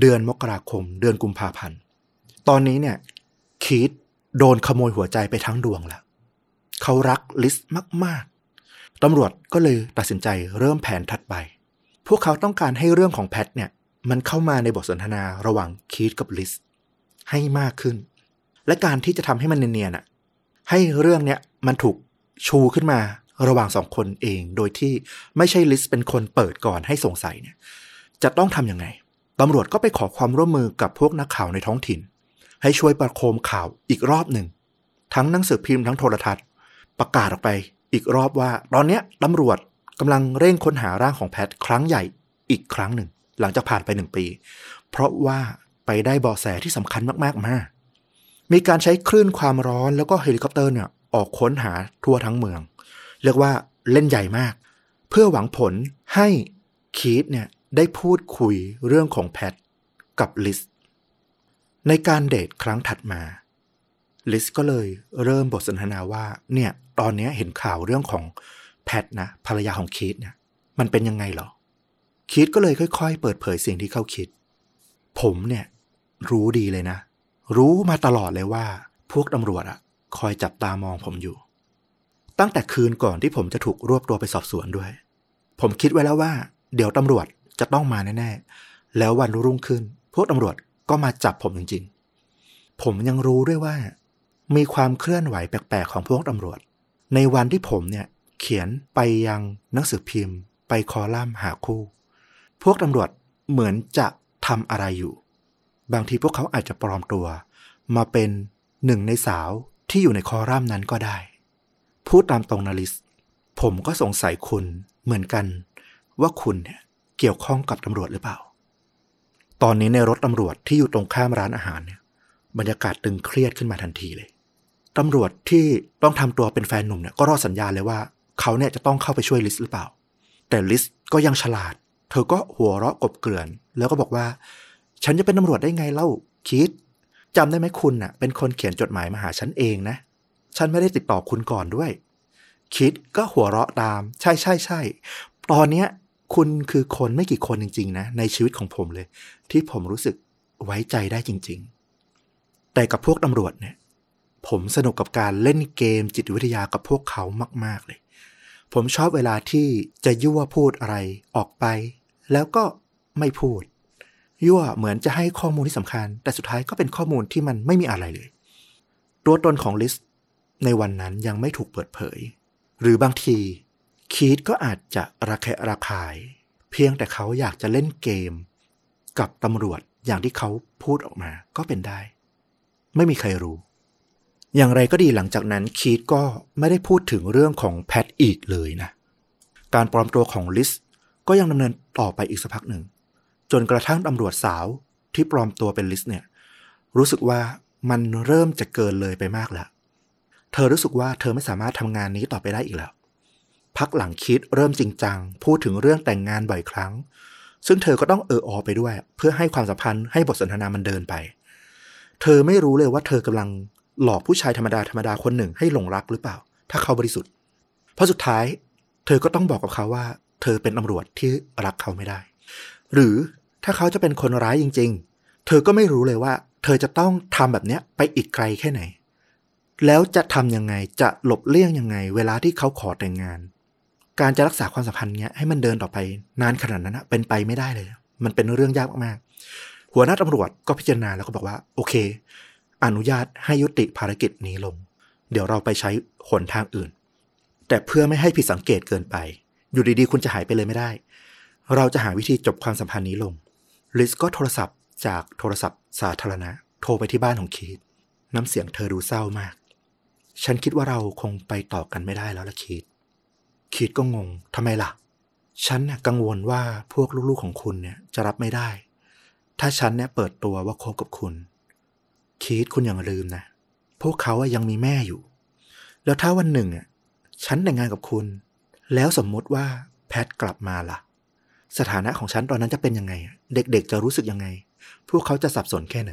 เดือนมกราคม เดือนกุมภาพันธ์ ตอนนี้เนี่ยคีตโดนขโมยหัวใจไปทั้งดวงแล้ว เขารักลิสมากๆ ตำรวจก็เลยตัดสินใจเริ่มแผนถัดไป พวกเขาต้องการให้เรื่องของแพทเนี่ยมันเข้ามาในบทสนทนาระหว่างคีตกับลิสให้มากขึ้น และการที่จะทำให้มันเนียนๆอะให้เรื่องเนี้ยมันถูกชูขึ้นมาระหว่างสองคนเอง โดยที่ไม่ใช่ลิสเป็นคนเปิดก่อนให้สงสัยเนี่ยจะต้องทำยังไงตำรวจก็ไปขอความร่วมมือกับพวกนักข่าวในท้องถิ่น ให้ช่วยประโคมข่าวอีกรอบหนึ่ง ทั้งหนังสือพิมพ์ทั้งโทรทัศน์ ประกาศออกไป อีกรอบว่า ตอนเนี้ยตำรวจกำลังเร่งค้นหาร่างของแพทครั้งใหญ่อีกครั้งหนึ่ง หลังจากผ่านไปหนึ่งปี เพราะว่าไปได้เบาะแสที่สำคัญมากๆมา มีการใช้คลื่นความร้อนแล้วก็เฮลิคอปเตอร์เนี่ยออกค้นหาทั่วทั้งเมือง เรียกว่าเล่นใหญ่มาก เพื่อหวังผลให้คีตเนี่ยได้พูดคุยเรื่องของแพทกับลิส ในการเดทครั้งถัดมา ลิสก็เลยเริ่มบทสนทนาว่าเนี่ย ตอนนี้เห็นข่าวเรื่องของแพทนะภรรยาของคีตเนี่ยมันเป็นยังไงเหรอคีตก็เลยค่อย ๆ เปิดเผยสิ่งที่เขาคิด ผมเนี่ยรู้ดีเลยนะ รู้มาตลอดเลยว่า พวกตำรวจอะคอยจับตามองผมอยู่ ตั้งแต่คืนก่อนที่ผมจะถูกรวบตัวไปสอบสวนด้วย ผมคิดไว้แล้วว่า เดี๋ยวตำรวจจะต้องมาแน่ๆ แล้ววันรุ่งขึ้น พวกตำรวจก็มาจับผมจริงๆ ผมยังรู้ด้วยว่า มีความเคลื่อนไหวแปลกๆของพวกตำรวจ ในวันที่ผมเนี่ยเขียนไปยังหนังสือพิมพ์ ไปคอลัมน์หาคู่ พวกตำรวจเหมือนจะทำอะไรอยู่ บางทีพวกเขาอาจจะปลอมตัว มาเป็นหนึ่งในสาวที่อยู่ในคอลัมน์นั้นก็ได้ พูดตามตรงนาลิส ผมก็สงสัยคุณเหมือนกัน ว่าคุณเนี่ยเกี่ยวข้องกับตำรวจหรือเปล่า ตอนนี้ในรถตำรวจที่อยู่ตรงข้ามร้านอาหารเนี่ยบรรยากาศตึงเครียดขึ้นมาทันทีเลย ตำรวจที่ต้องทำตัวเป็นแฟนหนุ่มเนี่ยก็รอสัญญาณเลยว่าเขาเนี่ยจะต้องเข้าไปช่วยลิสหรือเปล่า แต่ลิสก็ยังฉลาด เธอก็หัวเราะกบเกลื่อน แล้วก็บอกว่า ฉันจะเป็นตำรวจได้ไงเล่าคิดจำได้ไหมคุณน่ะ เป็นคนเขียนจดหมายมาหาฉันเองนะ ฉันไม่ได้ติดต่อคุณก่อนด้วย คิดก็หัวเราะตาม ใช่ใช่ใช่ตอนเนี้ยคุณคือคนไม่กี่คนจริง ๆ นะ ในชีวิตของผมเลย ที่ผมรู้สึกไว้ใจได้จริง ๆ แต่กับพวกตำรวจเนี่ย ผมสนุกกับการเล่นเกมจิตวิทยากับพวกเขามาก ๆ เลย ผมชอบเวลาที่จะยั่วพูดอะไรออกไป แล้วก็ไม่พูด ยั่วเหมือนจะให้ข้อมูลที่สำคัญ แต่สุดท้ายก็เป็นข้อมูลที่มันไม่มีอะไรเลย ตัวตนของลิสในวันนั้นยังไม่ถูกเปิดเผย หรือบางทีคีตก็อาจจะระแคะระคาย เพียงแต่เขาอยากจะเล่นเกม กับตำรวจอย่างที่เขาพูดออกมาก็เป็นได้ ไม่มีใครรู้ อย่างไรก็ดีหลังจากนั้นคีตก็ไม่ได้พูดถึงเรื่องของแพทอีกเลยนะ การปลอมตัวของลิสก็ยังดำเนินต่อไปอีกสักพักหนึ่ง จนกระทั่งตำรวจสาวที่ปลอมตัวเป็นลิสเนี่ย รู้สึกว่ามันเริ่มจะเกินเลยไปมากแล้ว เธอรู้สึกว่าเธอไม่สามารถทำงานนี้ต่อไปได้อีกแล้ว พักหลังคิดเริ่มจริงจัง พูดถึงเรื่องแต่งงานบ่อยครั้ง ซึ่งเธอก็ต้องเอออไปด้วย เพื่อให้ความสัมพันธ์ให้บทสนทนามันเดินไป เธอไม่รู้เลยว่าเธอกำลัง หลอกผู้ชายธรรมดาธรรมดาคนหนึ่งให้หลงรักหรือเปล่า ถ้าเขาบริสุทธิ์ เพราะสุดท้าย เธอก็ต้องบอกกับเขาว่า เธอเป็นตำรวจที่รักเขาไม่ได้ หรือถ้าเขาจะเป็นคนร้ายจริง ๆ เธอก็ไม่รู้เลยว่า เธอจะต้องทำแบบเนี้ยไปอีกไกลแค่ไหน แล้วจะทำยังไงจะหลบเลี่ยงยังไง เวลาที่เขาขอแต่งงาน การจะรักษาความสัมพันธ์เนี้ยให้มันเดินต่อไป นานขนาดนั้นนะเป็นไปไม่ได้เลย มันเป็นเรื่องยากมากๆหัวหน้าตำรวจก็พิจารณาแล้วก็บอกว่า โอเค อนุญาตให้ยุติภารกิจนี้ลง เดี๋ยวเราไปใช้หนทางอื่น แต่เพื่อไม่ให้ผิดสังเกตเกินไป อยู่ดีๆ คุณจะหายไปเลยไม่ได้ เราจะหาวิธีจบความสัมพันธ์นี้ลง ลิสก็โทรศัพท์จากโทรศัพท์สาธารณะ โทรไปที่บ้านของคีตน้ำเสียงเธอดูเศร้ามาก ฉันคิดว่าเราคงไปต่อกันไม่ได้แล้วละคีตคีตก็งงทำไมล่ะ ฉันน่ะกังวลว่าพวกลูกๆของคุณเนี่ยจะรับไม่ได้ ถ้าฉันเนี่ยเปิดตัวว่าคบกับคุณ คีตคุณอย่าลืมนะ พวกเขาอะยังมีแม่อยู่ แล้วถ้าวันหนึ่งอะฉันแต่งงานกับคุณ แล้วสมมุติว่าแพทกลับมาล่ะ สถานะของฉันตอนนั้นจะเป็นยังไง เด็กๆจะรู้สึกยังไง พวกเขาจะสับสนแค่ไหน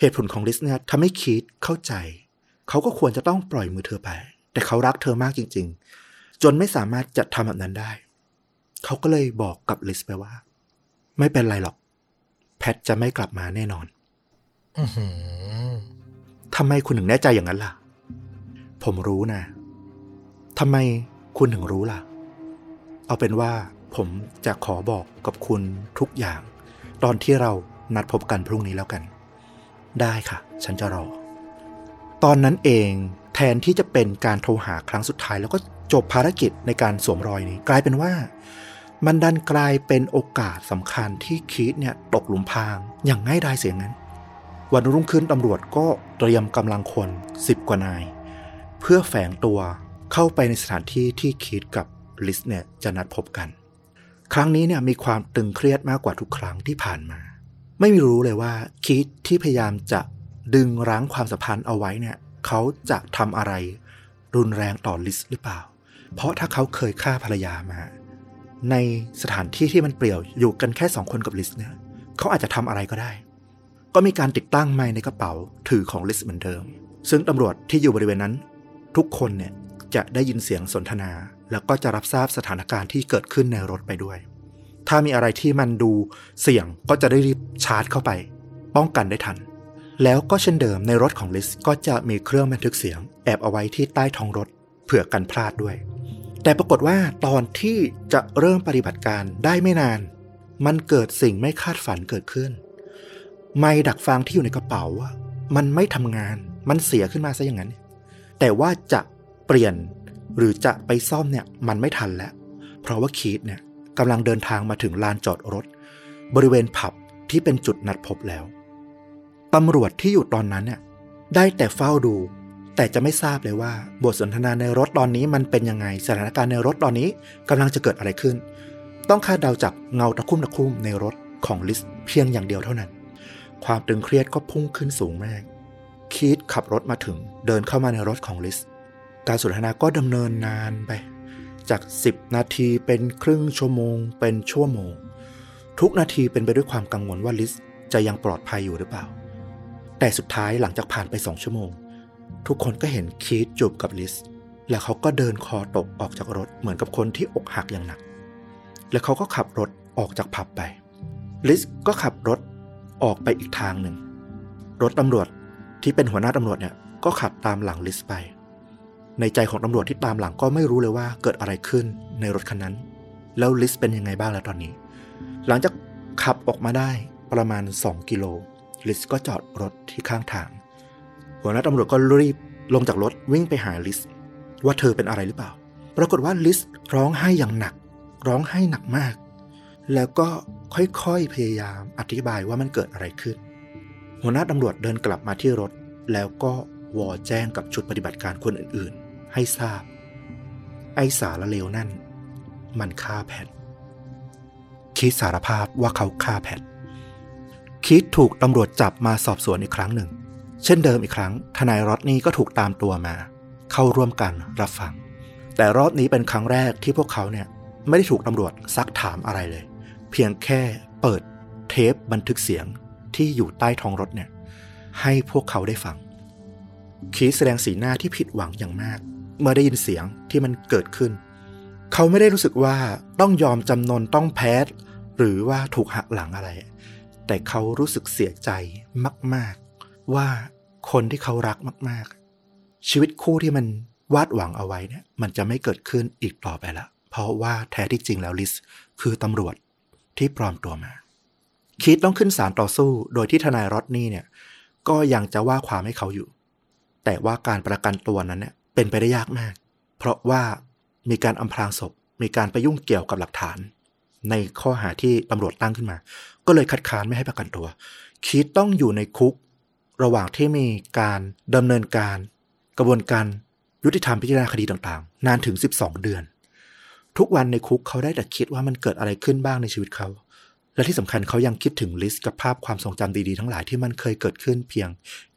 เหตุผลของลิสเนี่ยทำให้คีดเข้าใจ เขาก็ควรจะต้องปล่อยมือเธอไป แต่เขารักเธอมากจริง ๆ จนไม่สามารถจะทำแบบนั้นได้ เขาก็เลยบอกกับลิสไปว่า ไม่เป็นไรหรอก แพทจะไม่กลับมาแน่นอน ทำไมคุณถึงแน่ใจอย่างนั้นล่ะ ผมรู้นะทำไมคุณถึงรู้ล่ะ เอาเป็นว่าผมจะขอบอกกับคุณทุกอย่าง ตอนที่เรานัดพบกันพรุ่งนี้แล้วกัน ได้ค่ะ ฉันจะรอ ตอนนั้นเองแทนที่จะเป็นการโทรหาครั้งสุดท้าย แล้วก็จบภารกิจในการสวมรอยนี้ กลายเป็นว่า มันดันกลายเป็นโอกาสสำคัญที่คีตเนี่ยตกหลุมพราง อย่างง่ายดายเสียงั้น วันรุ่งขึ้นตำรวจก็เตรียมกำลังคนสิบกว่านาย เพื่อแฝงตัวเข้าไปในสถานที่ที่คีตกับลิสเนี่ยจะนัดพบกัน ครั้งนี้เนี่ยมีความตึงเครียดมากกว่าทุกครั้งที่ผ่านมา ไม่มีรู้เลยว่าคีตที่พยายามจะดึงรั้งความสัมพันธ์เอาไว้เนี่ยเขาจะทำอะไร รุนแรงต่อลิสหรือเปล่า เพราะถ้าเขาเคยฆ่าภรรยามา ในสถานที่ที่มันเปลี่ยวอยู่กันแค่สองคนกับลิสเนี่ยเขาอาจจะทำอะไรก็ได้ ก็มีการติดตั้งไม้ในกระเป๋าถือของลิสเหมือนเดิม ซึ่งตำรวจที่อยู่บริเวณนั้น ทุกคนเนี่ยจะได้ยินเสียงสนทนา แล้วก็จะรับทราบสถานการณ์ที่เกิดขึ้นในรถไปด้วย ถ้ามีอะไรที่มันดูเสี่ยงก็จะได้รีบชาร์จเข้าไป ป้องกันได้ทัน แล้วก็เช่นเดิมในรถของลิสก็จะมีเครื่องบันทึกเสียง แอบเอาไว้ที่ใต้ท้องรถเผื่อกันพลาดด้วย แต่ปรากฏว่าตอนที่จะเริ่มปฏิบัติการได้ไม่นาน มันเกิดสิ่งไม่คาดฝันเกิดขึ้น ไม้ดักฟังที่อยู่ในกระเป๋าอะมันไม่ทำงาน มันเสียขึ้นมาซะอย่างนั้น แต่ว่าจะเปลี่ยนหรือจะไปซ่อมเนี่ย มันไม่ทันแล้ว เพราะว่าคีตเนี่ยกำลังเดินทางมาถึงลานจอดรถ บริเวณผับที่เป็นจุดนัดพบแล้วตำรวจที่อยู่ตอนนั้นเนี่ยได้แต่เฝ้าดู แต่จะไม่ทราบเลยว่า บทสนทนาในรถตอนนี้มันเป็นยังไงสถานการณ์ในรถตอนนี้กำลังจะเกิดอะไรขึ้น ต้องคาดเดาจากเงาตะคุ่มตะคุ่มในรถของลิสเพียงอย่างเดียวเท่านั้น ความตึงเครียดก็พุ่งขึ้นสูงมาก คีตขับรถมาถึง เดินเข้ามาในรถของลิส การสนทนาก็ดำเนินนานไป จาก 10 นาทีเป็นครึ่งชั่วโมง เป็นชั่วโมง ทุกนาทีเป็นไปด้วยความกังวลว่าลิสจะยังปลอดภัยอยู่หรือเปล่า แต่สุดท้ายหลังจากผ่านไปสองชั่วโมง ทุกคนก็เห็นคีตจูบกับลิส แล้วเขาก็เดินคอตกออกจากรถเหมือนกับคนที่อกหักอย่างหนัก แล้วเขาก็ขับรถออกจากผับไป ลิสก็ขับรถ ออกไปอีกทางหนึ่ง รถตำรวจที่เป็นหัวหน้าตำรวจเนี่ยก็ขับตามหลังลิสไป ในใจของตำรวจที่ตามหลังก็ไม่รู้เลยว่าเกิดอะไรขึ้นในรถคันนั้น แล้วลิสเป็นยังไงบ้างแล้วตอนนี้ หลังจากขับออกมาได้ประมาณ 2 กิโล ลิสก็จอดรถที่ข้างทาง หัวหน้าตำรวจก็รีบลงจากรถวิ่งไปหาลิสว่าเธอเป็นอะไรหรือเปล่า ปรากฏว่าลิสร้องไห้อย่างหนัก ร้องไห้หนักมาก แล้วก็ ค่อยๆ พยายามอธิบายว่ามันเกิดอะไรขึ้น หัวหน้าตำรวจเดินกลับมาที่รถ แล้วก็วอแจ้งกับชุดปฏิบัติการคนอื่นๆ ให้ทราบ ไอสารเลวนั่น มันฆ่าแพทคิดสารภาพว่าเขาฆ่าแพทคิดถูกตำรวจจับมาสอบสวนอีกครั้งหนึ่ง เช่นเดิมอีกครั้ง ทนายรอดนี่ก็ถูกตามตัวมา เข้าร่วมกันรับฟัง แต่รอบนี้เป็นครั้งแรกที่พวกเขาเนี่ยไม่ได้ถูกตำรวจซักถามอะไรเลย เพียงแค่เปิดเทปบันทึกเสียงที่อยู่ใต้ท้องรถเนี่ย ให้พวกเขาได้ฟัง คีสแสดงสีหน้าที่ผิดหวังอย่างมาก เมื่อได้ยินเสียงที่มันเกิดขึ้น เขาไม่ได้รู้สึกว่าต้องยอมจำนนต้องแพ้หรือว่าถูกหักหลังอะไร แต่เขารู้สึกเสียใจมาก ๆ ว่าคนที่เขารักมาก ๆ ชีวิตคู่ที่มันวาดหวังเอาไว้เนี่ย มันจะไม่เกิดขึ้นอีกต่อไปละเพราะว่าแท้ที่จริงแล้วลิสคือตำรวจ ที่ปลอมตัวมา คิดต้องขึ้นศาลต่อสู้ โดยที่ทนายรอดนี่เนี่ย ก็ยังจะว่าความให้เขาอยู่ แต่ว่าการประกันตัวนั้นเนี่ยเป็นไปได้ยากมาก เพราะว่ามีการอำพรางศพ มีการไปยุ่งเกี่ยวกับหลักฐาน ในข้อหาที่ตำรวจตั้งขึ้นมา ก็เลยคัดค้านไม่ให้ประกันตัว คิดต้องอยู่ในคุก ระหว่างที่มีการดำเนินการ กระบวนการยุติธรรมพิจารณาคดีต่างๆ นานถึง 12 เดือน ทุกวันในคุกเขาได้แต่คิดว่ามันเกิดอะไรขึ้นบ้างในชีวิตเขา และที่สำคัญเขายังคิดถึงลิสต์กับภาพความทรงจำดีๆทั้งหลายที่มันเคยเกิดขึ้นเพียง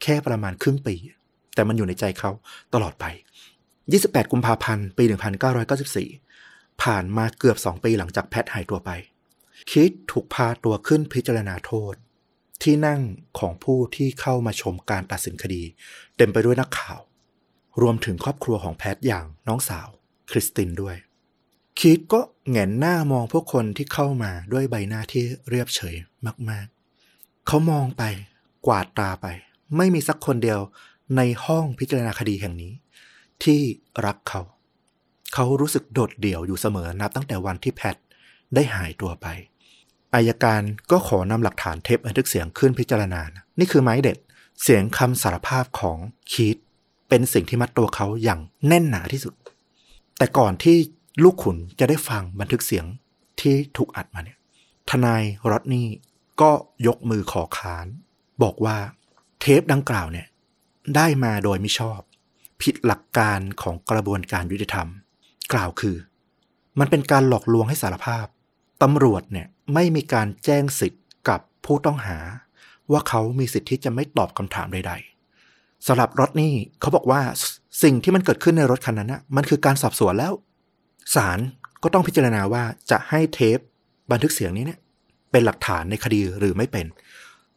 แค่ประมาณครึ่งปี แต่มันอยู่ในใจเขาตลอดไป 28 กุมภาพันธ์ ปี 1994 ผ่านมาเกือบสองปีหลังจากแพทหายตัวไป คิดถูกพาตัวขึ้นพิจารณาโทษ ที่นั่งของผู้ที่เข้ามาชมการตัดสินคดี เต็มไปด้วยนักข่าว รวมถึงครอบครัวของแพทอย่างน้องสาว คริสตินด้วย คิดก็แงนหน้ามองพวกคนที่เข้ามาด้วยใบหน้าที่เรียบเฉยมาก ๆ เขามองไปกวาดตาไป ไม่มีสักคนเดียวในห้องพิจารณาคดีแห่งนี้ ที่รักเขา เขารู้สึกโดดเดี่ยวอยู่เสมอนับตั้งแต่วันที่แพทได้หายตัวไป อายการก็ขอนำหลักฐานเทปบันทึกเสียงขึ้นพิจารณา นี่คือไม้เด็ด เสียงคำสารภาพของคีตเป็นสิ่งที่มัดตัวเขาอย่างแน่นหนาที่สุด แต่ก่อนที่ ลูกขุนจะได้ฟังบันทึกเสียงที่ถูกอัดมาเนี่ย ทนายรอดนี่ก็ยกมือขอค้าน บอกว่าเทปดังกล่าวเนี่ย ได้มาโดยไมิชอบ ผิดหลักการของกระบวนการยุติธรรม กล่าวคือ มันเป็นการหลอกลวงให้สารภาพตำรวจเนี่ยไม่มีการแจ้งสิทธิ์กับผู้ต้องหา ว่าเขามีสิทธิ์ที่จะไม่ตอบคำถามใด ๆสำหรับรถนี่เขาบอกว่าสิ่งที่มันเกิดขึ้นในรถคันนั้นนะมันคือการสอบสวนแล้ว ศาลก็ต้องพิจารณาว่าจะให้เทปบันทึกเสียงนี้เนี่ยเป็นหลักฐานในคดีหรือไม่เป็น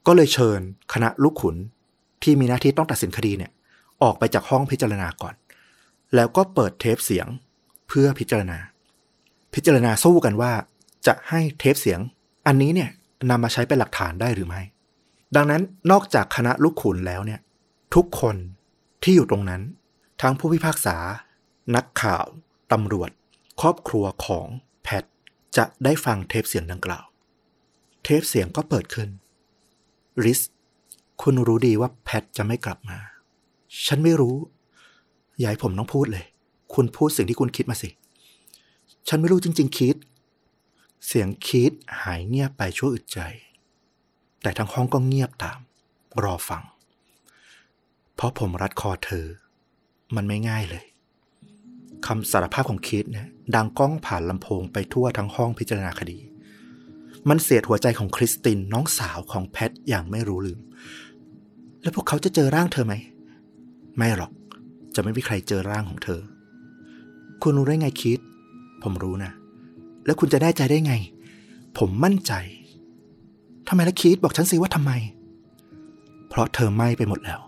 ก็เลยเชิญคณะลูกขุนที่มีหน้าที่ต้องตัดสินคดีเนี่ยออกไปจากห้องพิจารณาก่อน แล้วก็เปิดเทปเสียงเพื่อพิจารณา พิจารณาสู้กันว่า จะให้เทปเสียง อันนี้เนี่ยนำมาใช้เป็นหลักฐานได้หรือไม่ ดังนั้นนอกจากคณะลูกขุนแล้วเนี่ยทุกคนที่อยู่ตรงนั้น ทั้งผู้พิพากษา นักข่าวตำรวจ ครอบครัวของแพทจะได้ฟังเทปเสียงดังกล่าว เทปเสียงก็เปิดขึ้น ริส คุณรู้ดีว่าแพทจะไม่กลับมา ฉันไม่รู้อยาให้ผมต้องพูดเลย คุณพูดสิ่งที่คุณคิดมาสิ ฉันไม่รู้จริง ๆ คิด เสียงคิดหายเงียบไปชั่วอึดใจ แต่ทั้งห้องก็เงียบตาม รอฟัง เพราะผมรัดคอเธอ มันไม่ง่ายเลยคำสารภาพของคิดเนี่ย ดังก้องผ่านลำโพงไปทั่วทั้งห้องพิจารณาคดี มันเสียดหัวใจของคริสตินน้องสาวของแพทอย่างไม่รู้ลืม แล้วพวกเขาจะเจอร่างเธอไหม ไม่หรอก จะไม่มีใครเจอร่างของเธอ คุณรู้ได้ไงคิด ผมรู้นะ แล้วคุณจะแน่ใจได้ไง ผมมั่นใจทำไมล่ะคิดบอกฉันสิว่าทำไม เพราะเธอไหม้ไปหมดแล้ว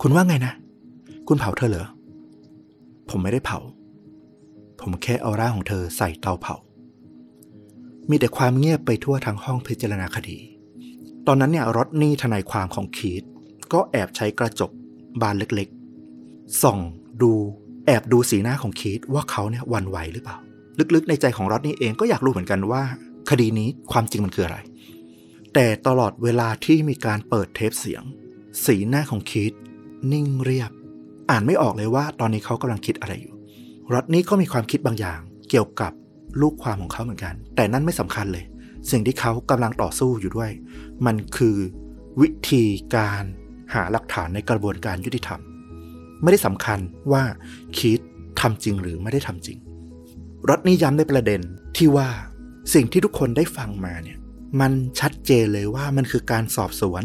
คุณว่าไงนะ คุณเผาเธอเหรอ ผมไม่ได้เผา ผมแค่เอาร่างของเธอใส่เตาเผา มีแต่ความเงียบไปทั่วทั้งห้องพิจารณาคดี ตอนนั้นเนี่ยรถนี่ทนายความของคีตก็แอบใช้กระจกบานเล็กๆ ส่องดูแอบดูสีหน้าของคีตว่าเขาเนี่ยวันไหวหรือเปล่า ลึกๆ ในใจของรถนี่เองก็อยากรู้เหมือนกันว่า คดีนี้ความจริงมันคืออะไร แต่ตลอดเวลาที่มีการเปิดเทปเสียง สีหน้าของคีตนิ่งเรียบ อ่านไม่ออกเลยว่าตอนนี้เขากำลังคิดอะไรอยู่ รถนี้ก็มีความคิดบางอย่าง เกี่ยวกับลูกความของเขาเหมือนกัน แต่นั่นไม่สำคัญเลย สิ่งที่เขากำลังต่อสู้อยู่ด้วย มันคือวิธีการหาหลักฐานในกระบวนการยุติธรรม ไม่ได้สำคัญว่าคิดทำจริงหรือไม่ได้ทำจริงรถนี้ย้ำในประเด็นที่ว่าสิ่งที่ทุกคนได้ฟังมาเนี่ยมันชัดเจนเลยว่ามันคือการสอบสวน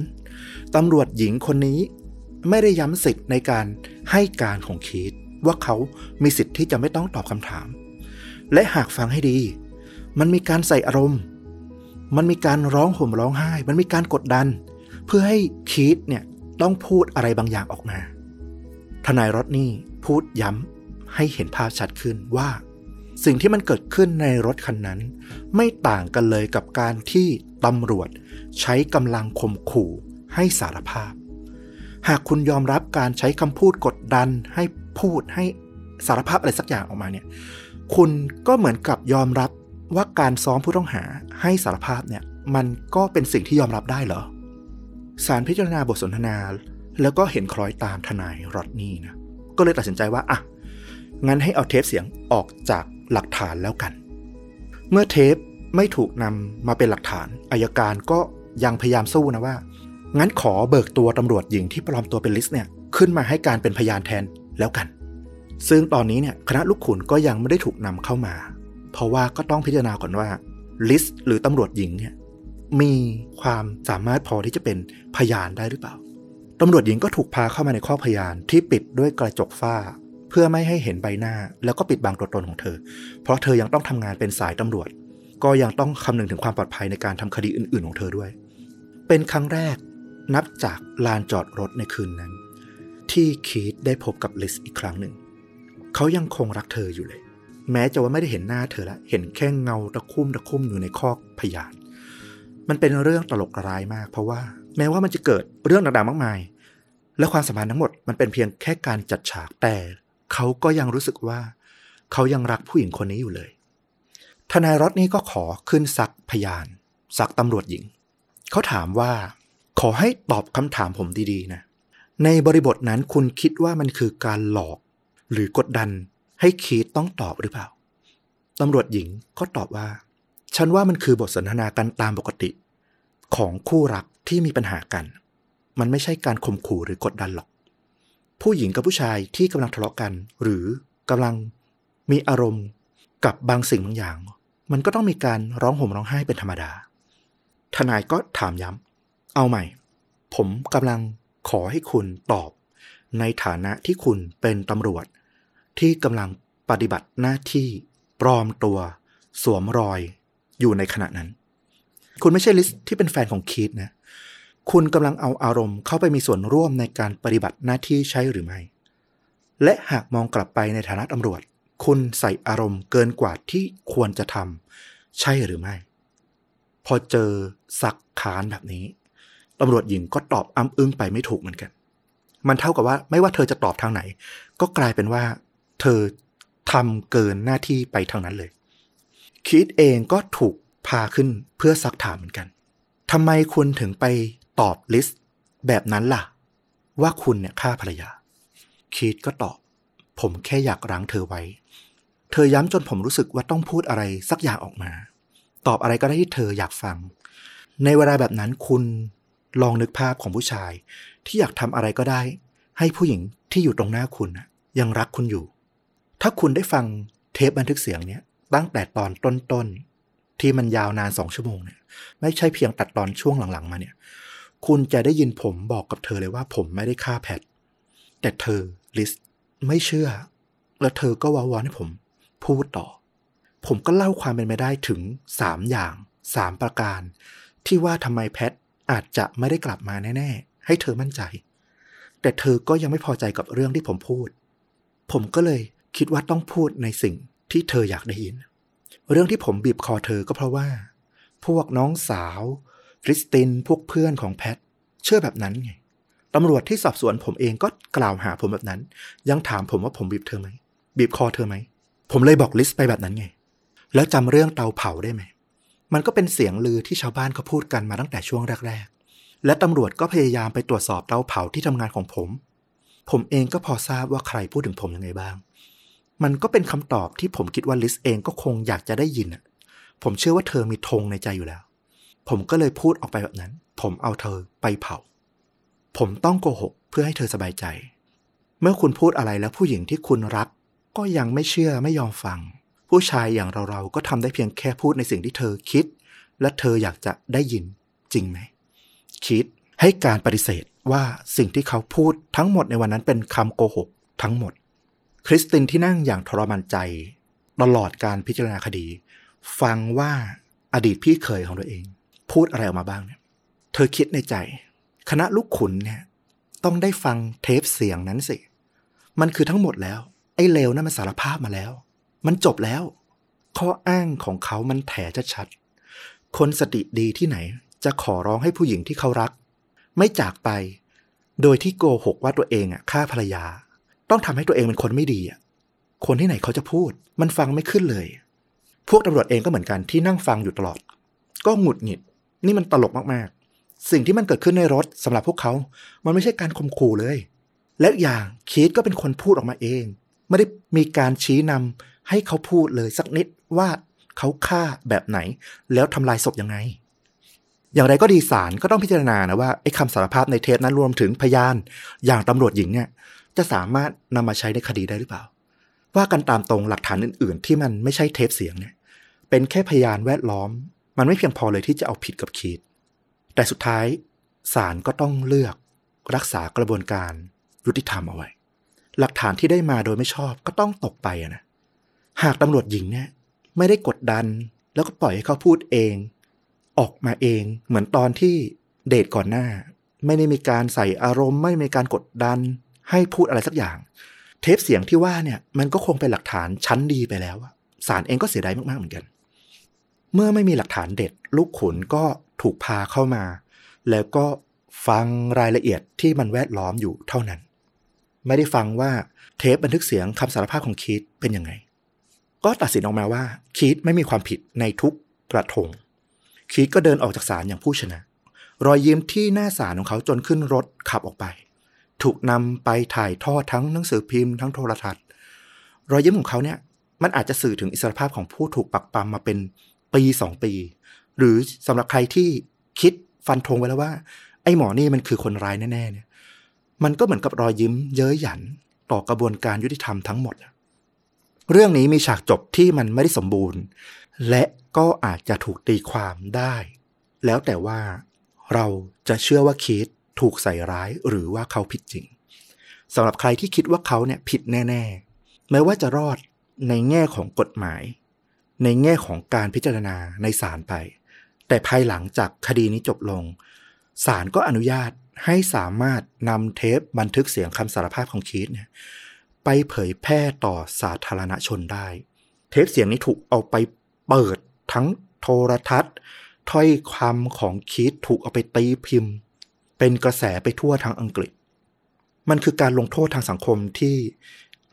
ตำรวจหญิงคนนี้ไม่ได้ย้ำสิทธิ์ในการให้การของคีต ว่าเขามีสิทธิ์ที่จะไม่ต้องตอบคำถาม และหากฟังให้ดี มันมีการใส่อารมณ์ มันมีการร้องห่มร้องไห้ มันมีการกดดัน เพื่อให้คีตเนี่ยต้องพูดอะไรบางอย่างออกมา ทนายรถนี่พูดย้ำให้เห็นภาพชัดขึ้นว่า สิ่งที่มันเกิดขึ้นในรถคันนั้น ไม่ต่างกันเลยกับการที่ตำรวจใช้กำลังข่มขู่ให้สารภาพ หากคุณยอมรับการใช้คำพูดกดดันให้ พูดให้สารภาพอะไรสักอย่างออกมาเนี่ย คุณก็เหมือนกับยอมรับว่าการซ้อมผู้ต้องหาให้สารภาพเนี่ย มันก็เป็นสิ่งที่ยอมรับได้เหรอสารพิจารณาบทสนทนา แล้วก็เห็นคล้อยตามทนายรอดนี่นะ ก็เลยตัดสินใจว่าอะงั้นให้เอาเทปเสียงออกจากหลักฐานแล้วกัน เมื่อเทปไม่ถูกนำมาเป็นหลักฐานอายการก็ยังพยายามสู้นะว่า งั้นขอเบิกตัวตำรวจหญิงที่ปลอมตัวเป็นลิสเนี่ย ขึ้นมาให้การเป็นพยานแทน แล้วกัน ซึ่งตอนนี้เนี่ยคณะลูกขุนก็ยังไม่ได้ถูกนำเข้ามา เพราะว่าก็ต้องพิจารณาก่อนว่าลิสหรือตำรวจหญิงเนี่ยมีความสามารถพอที่จะเป็นพยานได้หรือเปล่าตำรวจหญิงก็ถูกพาเข้ามาในข้อพยานที่ปิดด้วยกระจกฝ้า เพื่อไม่ให้เห็นใบหน้า แล้วก็ปิดบังตัวตนของเธอ เพราะเธอยังต้องทำงานเป็นสายตำรวจ ก็ยังต้องคำนึงถึงความปลอดภัยในการทำคดีอื่น ๆ ของเธอด้วย เป็นครั้งแรกนับจากลานจอดรถในคืนนั้น ที่คีตได้พบกับลิสอีกครั้งหนึ่ง เขายังคงรักเธออยู่เลย แม้จะว่าไม่ได้เห็นหน้าเธอละเห็นแค่เงาตะคุ่มตะคุ่มอยู่ในคอกพยาน มันเป็นเรื่องตลกร้ายมาก เพราะว่า แม้ว่ามันจะเกิดเรื่องต่างๆมากมาย และความสัมพันธ์ทั้งหมดมันเป็นเพียงแค่การจัดฉากแต่ เขาก็ยังรู้สึกว่า เขายังรักผู้หญิงคนนี้อยู่เลย ทนายรถนี้ก็ขอขึ้นซักพยานซักตำรวจหญิง เขาถามว่า ขอให้ตอบคำถามผมดีๆนะ ในบริบทนั้นคุณคิดว่ามันคือการหลอก หรือกดดันให้คีตต้องตอบหรือเปล่าตำรวจหญิงก็ตอบว่า ฉันว่ามันคือบทสนทนากันตามปกติ ของคู่รักที่มีปัญหากัน มันไม่ใช่การข่มขู่หรือกดดันหรอก ผู้หญิงกับผู้ชายที่กำลังทะเลาะกัน หรือกำลังมีอารมณ์กับบางสิ่งบางอย่าง มันก็ต้องมีการร้องห่มร้องไห้เป็นธรรมดา ทนายก็ถามย้ำเอาใหม่ ผมกำลัง ขอให้คุณตอบ ในฐานะที่คุณเป็นตำรวจ ที่กำลังปฏิบัติหน้าที่ปลอมตัว สวมรอยอยู่ในขณะนั้น คุณไม่ใช่ลิสที่เป็นแฟนของคีตนะ คุณกำลังเอาอารมณ์เข้าไปมีส่วนร่วมในการปฏิบัติหน้าที่ใช่หรือไม่ และหากมองกลับไปในฐานะตำรวจ คุณใส่อารมณ์เกินกว่าที่ควรจะทำใช่หรือไม่ พอเจอสักขานแบบนี้ ตำรวจหญิงก็ตอบอ้ำอึ้งไปไม่ถูกเหมือนกัน มันเท่ากับว่าไม่ว่าเธอจะตอบทางไหน ก็กลายเป็นว่า เธอทำเกินหน้าที่ไปทางนั้นเลย คิดเองก็ถูกพาขึ้นเพื่อซักถามเหมือนกันทำไมคุณถึงไปตอบลิสต์แบบนั้นล่ะ ว่าคุณเนี่ยฆ่าภรรยา คิดก็ตอบ ผมแค่อยากรั้งเธอไว้ เธอย้ำจนผมรู้สึกว่าต้องพูดอะไรสักอย่างออกมา ตอบอะไรก็ได้ที่เธออยากฟัง ในเวลาแบบนั้นคุณ ลองนึกภาพของผู้ชาย ที่อยากทำอะไรก็ได้ ให้ผู้หญิงที่อยู่ตรงหน้าคุณยังรักคุณอยู่ ถ้าคุณได้ฟังเทปบันทึกเสียงเนี้ยตั้งแต่ตอนต้นๆที่มันยาวนานสองชั่วโมงเนี่ย ไม่ใช่เพียงตัดตอนช่วงหลังๆ มาเนี่ย คุณจะได้ยินผมบอกกับเธอเลยว่าผมไม่ได้ฆ่าแพท แต่เธอลิสไม่เชื่อ แล้วเธอก็ว้าวอนให้ผม พูดต่อ ผมก็เล่าความเป็นไปได้ถึงสามอย่างสามประการ ที่ว่าทำไมแพท อาจจะไม่ได้กลับมาแน่ๆ ให้เธอมั่นใจ แต่เธอก็ยังไม่พอใจกับเรื่องที่ผมพูด ผมก็เลยคิดว่าต้องพูดในสิ่งที่เธออยากได้ยิน เรื่องที่ผมบีบคอเธอก็เพราะว่า พวกน้องสาวคริสตินพวกเพื่อนของแพท เชื่อแบบนั้นไงตำรวจที่สอบสวนผมเองก็กล่าวหาผมแบบนั้น ยังถามผมว่าผมบีบเธอไหมบีบคอเธอไหม ผมเลยบอกลิสไปแบบนั้นไง แล้วจำเรื่องเตาเผาได้ไหม มันก็เป็นเสียงลือที่ชาวบ้านเขาพูดกันมาตั้งแต่ช่วงแรก ๆ และตำรวจก็พยายามไปตรวจสอบเตาเผาที่ทำงานของผม ผมเองก็พอทราบว่าใครพูดถึงผมยังไงบ้าง มันก็เป็นคำตอบที่ผมคิดว่าลิสเองก็คงอยากจะได้ยินผมเชื่อว่าเธอมีธงในใจอยู่แล้ว ผมก็เลยพูดออกไปแบบนั้น ผมเอาเธอไปเผา ผมต้องโกหกเพื่อให้เธอสบายใจ เมื่อคุณพูดอะไรแล้วผู้หญิงที่คุณรัก ก็ยังไม่เชื่อไม่ยอมฟัง ผู้ชายอย่างเราๆก็ทำได้เพียงแค่พูดในสิ่งที่เธอคิด และเธออยากจะได้ยินจริงไหม คิดให้การปฏิเสธว่าสิ่งที่เขาพูดทั้งหมดในวันนั้นเป็นคำโกหกทั้งหมด คริสตินที่นั่งอย่างทรมานใจ ตลอดการพิจารณาคดี ฟังว่าอดีตพี่เคยของตัวเอง พูดอะไรออกมาบ้างเนี่ยเธอคิดในใจ คณะลูกขุนเนี่ยต้องได้ฟังเทปเสียงนั้นสิ มันคือทั้งหมดแล้ว ไอ้เลวนั่นมันสารภาพมาแล้ว มันจบแล้ว ข้ออ้างของเขามันแถชัดๆคนสติดีที่ไหนจะขอร้องให้ผู้หญิงที่เขารัก ไม่จากไป โดยที่โกหกว่าตัวเองอะฆ่าภรรยา ต้องทำให้ตัวเองเป็นคนไม่ดีอะคนที่ไหนเขาจะพูด มันฟังไม่ขึ้นเลย พวกตำรวจเองก็เหมือนกันที่นั่งฟังอยู่ตลอด ก็หงุดหงิด นี่มันตลกมากๆ สิ่งที่มันเกิดขึ้นในรถสำหรับพวกเขา มันไม่ใช่การข่มขู่เลย และอย่างคีตก็เป็นคนพูดออกมาเอง ไม่ได้มีการชี้นำ ให้เขาพูดเลยสักนิดว่าเขาฆ่าแบบไหน แล้วทำลายศพยังไง อย่างไรก็ดีศาลก็ต้องพิจารณานะว่าไอ้คำสารภาพในเทปนั้นรวมถึงพยาน อย่างตำรวจหญิงเนี่ยจะสามารถนำมาใช้ในคดีได้หรือเปล่า ว่ากันตามตรงหลักฐานอื่น ๆ ที่มันไม่ใช่เทปเสียงเนี่ยเป็นแค่พยานแวดล้อม มันไม่เพียงพอเลยที่จะเอาผิดกับคีตแต่สุดท้ายศาลก็ต้องเลือกรักษากระบวนการยุติธรรมเอาไว้ หลักฐานที่ได้มาโดยไม่ชอบก็ต้องตกไปนะ หากตำรวจหญิงเนี่ยไม่ได้กดดัน แล้วก็ปล่อยให้เขาพูดเอง ออกมาเอง เหมือนตอนที่เดทก่อนหน้า ไม่ได้มีการใส่อารมณ์ ไม่มีการกดดัน ให้พูดอะไรสักอย่าง เทปเสียงที่ว่าเนี่ย มันก็คงเป็นหลักฐานชั้นดีไปแล้วอะศาลเองก็เสียดายมากๆเหมือนกัน เมื่อไม่มีหลักฐานเด็ด ลูกขุนก็ถูกพาเข้ามา แล้วก็ฟังรายละเอียดที่มันแวดล้อมอยู่เท่านั้น ไม่ได้ฟังว่าเทปบันทึกเสียงคำสารภาพของคีตเป็นยังไง ก็ตัดสินออกมาว่าคีตไม่มีความผิดในทุกกระทง คีตก็เดินออกจากศาลอย่างผู้ชนะ รอยยิ้มที่หน้าศาลของเขาจนขึ้นรถขับออกไป ถูกนำไปถ่ายทอดทั้งหนังสือพิมพ์ทั้งโทรทัศน์ รอยยิ้มของเขาเนี่ยมันอาจจะสื่อถึงอิสรภาพของผู้ถูกปักปั๊มมาเป็นปีสองปี หรือสำหรับใครที่คิดฟันธงไว้แล้วว่า ไอ้หมอนี่มันคือคนร้ายแน่ๆเนี่ยมันก็เหมือนกับรอยยิ้มเย้ยหยันต่อกระบวนการยุติธรรมทั้งหมด เรื่องนี้มีฉากจบที่มันไม่ได้สมบูรณ์ และก็อาจจะถูกตีความได้ แล้วแต่ว่าเราจะเชื่อว่าคีตถูกใส่ร้ายหรือว่าเขาผิดจริงสำหรับใครที่คิดว่าเขาเนี่ยผิดแน่ๆแม้ว่าจะรอดในแง่ของกฎหมาย ในแง่ของการพิจารณาในศาลไป แต่ภายหลังจากคดีนี้จบลงศาลก็อนุญาตให้สามารถนำเทปบันทึกเสียงคำสารภาพของคีตเนี่ย ไปเผยแพร่ต่อสาธารณชนได้ เทปเสียงนี้ถูกเอาไปเปิดทั้งโทรทัศน์ ถ้อยคำของคีตถูกเอาไปตีพิมพ์ เป็นกระแสไปทั่วทั้งอังกฤษ มันคือการลงโทษทางสังคมที่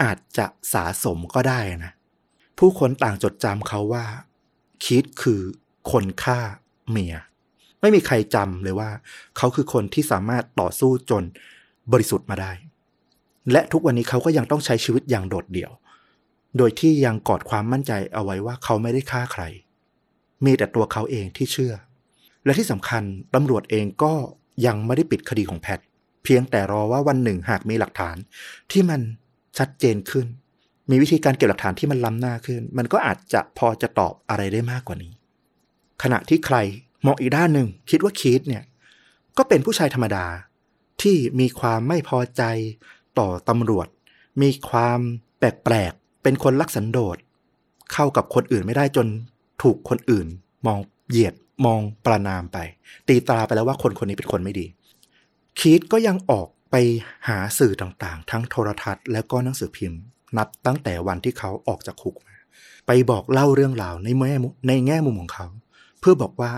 อาจจะสาสมก็ได้นะ ผู้คนต่างจดจำเขาว่า คีตคือคนฆ่าเมีย ไม่มีใครจำเลยว่า เขาคือคนที่สามารถต่อสู้จนบริสุทธิ์มาได้ และทุกวันนี้เขาก็ยังต้องใช้ชีวิตอย่างโดดเดี่ยว โดยที่ยังกอดความมั่นใจเอาไว้ว่าเขาไม่ได้ฆ่าใคร มีแต่ตัวเขาเองที่เชื่อ และที่สำคัญตำรวจเองก็ยังไม่ได้ปิดคดีของแพท เพียงแต่รอว่าวันหนึ่งหากมีหลักฐาน ที่มันชัดเจนขึ้น มีวิธีการเก็บหลักฐานที่มันล้ำหน้าขึ้น มันก็อาจจะพอจะตอบอะไรได้มากกว่านี้ ขณะที่ใครมองอีกด้านหนึ่งคิดว่าคีตเนี่ยก็เป็นผู้ชายธรรมดาที่มีความไม่พอใจ ต่อตำรวจ มีความแปลกๆ เป็นคนลักสันโดษ เข้ากับคนอื่นไม่ได้จนถูกคนอื่น มองเหยียดมองประนามไป ตีตาไปแล้วว่าคนคนนี้เป็นคนไม่ดี คีตก็ยังออกไปหาสื่อต่างๆ ทั้งโทรทัศน์และก็หนังสือพิมพ์ นับตั้งแต่วันที่เขาออกจากคุกมา ไปบอกเล่าเรื่องราวในแง่ในแง่มุมของเขา เพื่อบอกว่า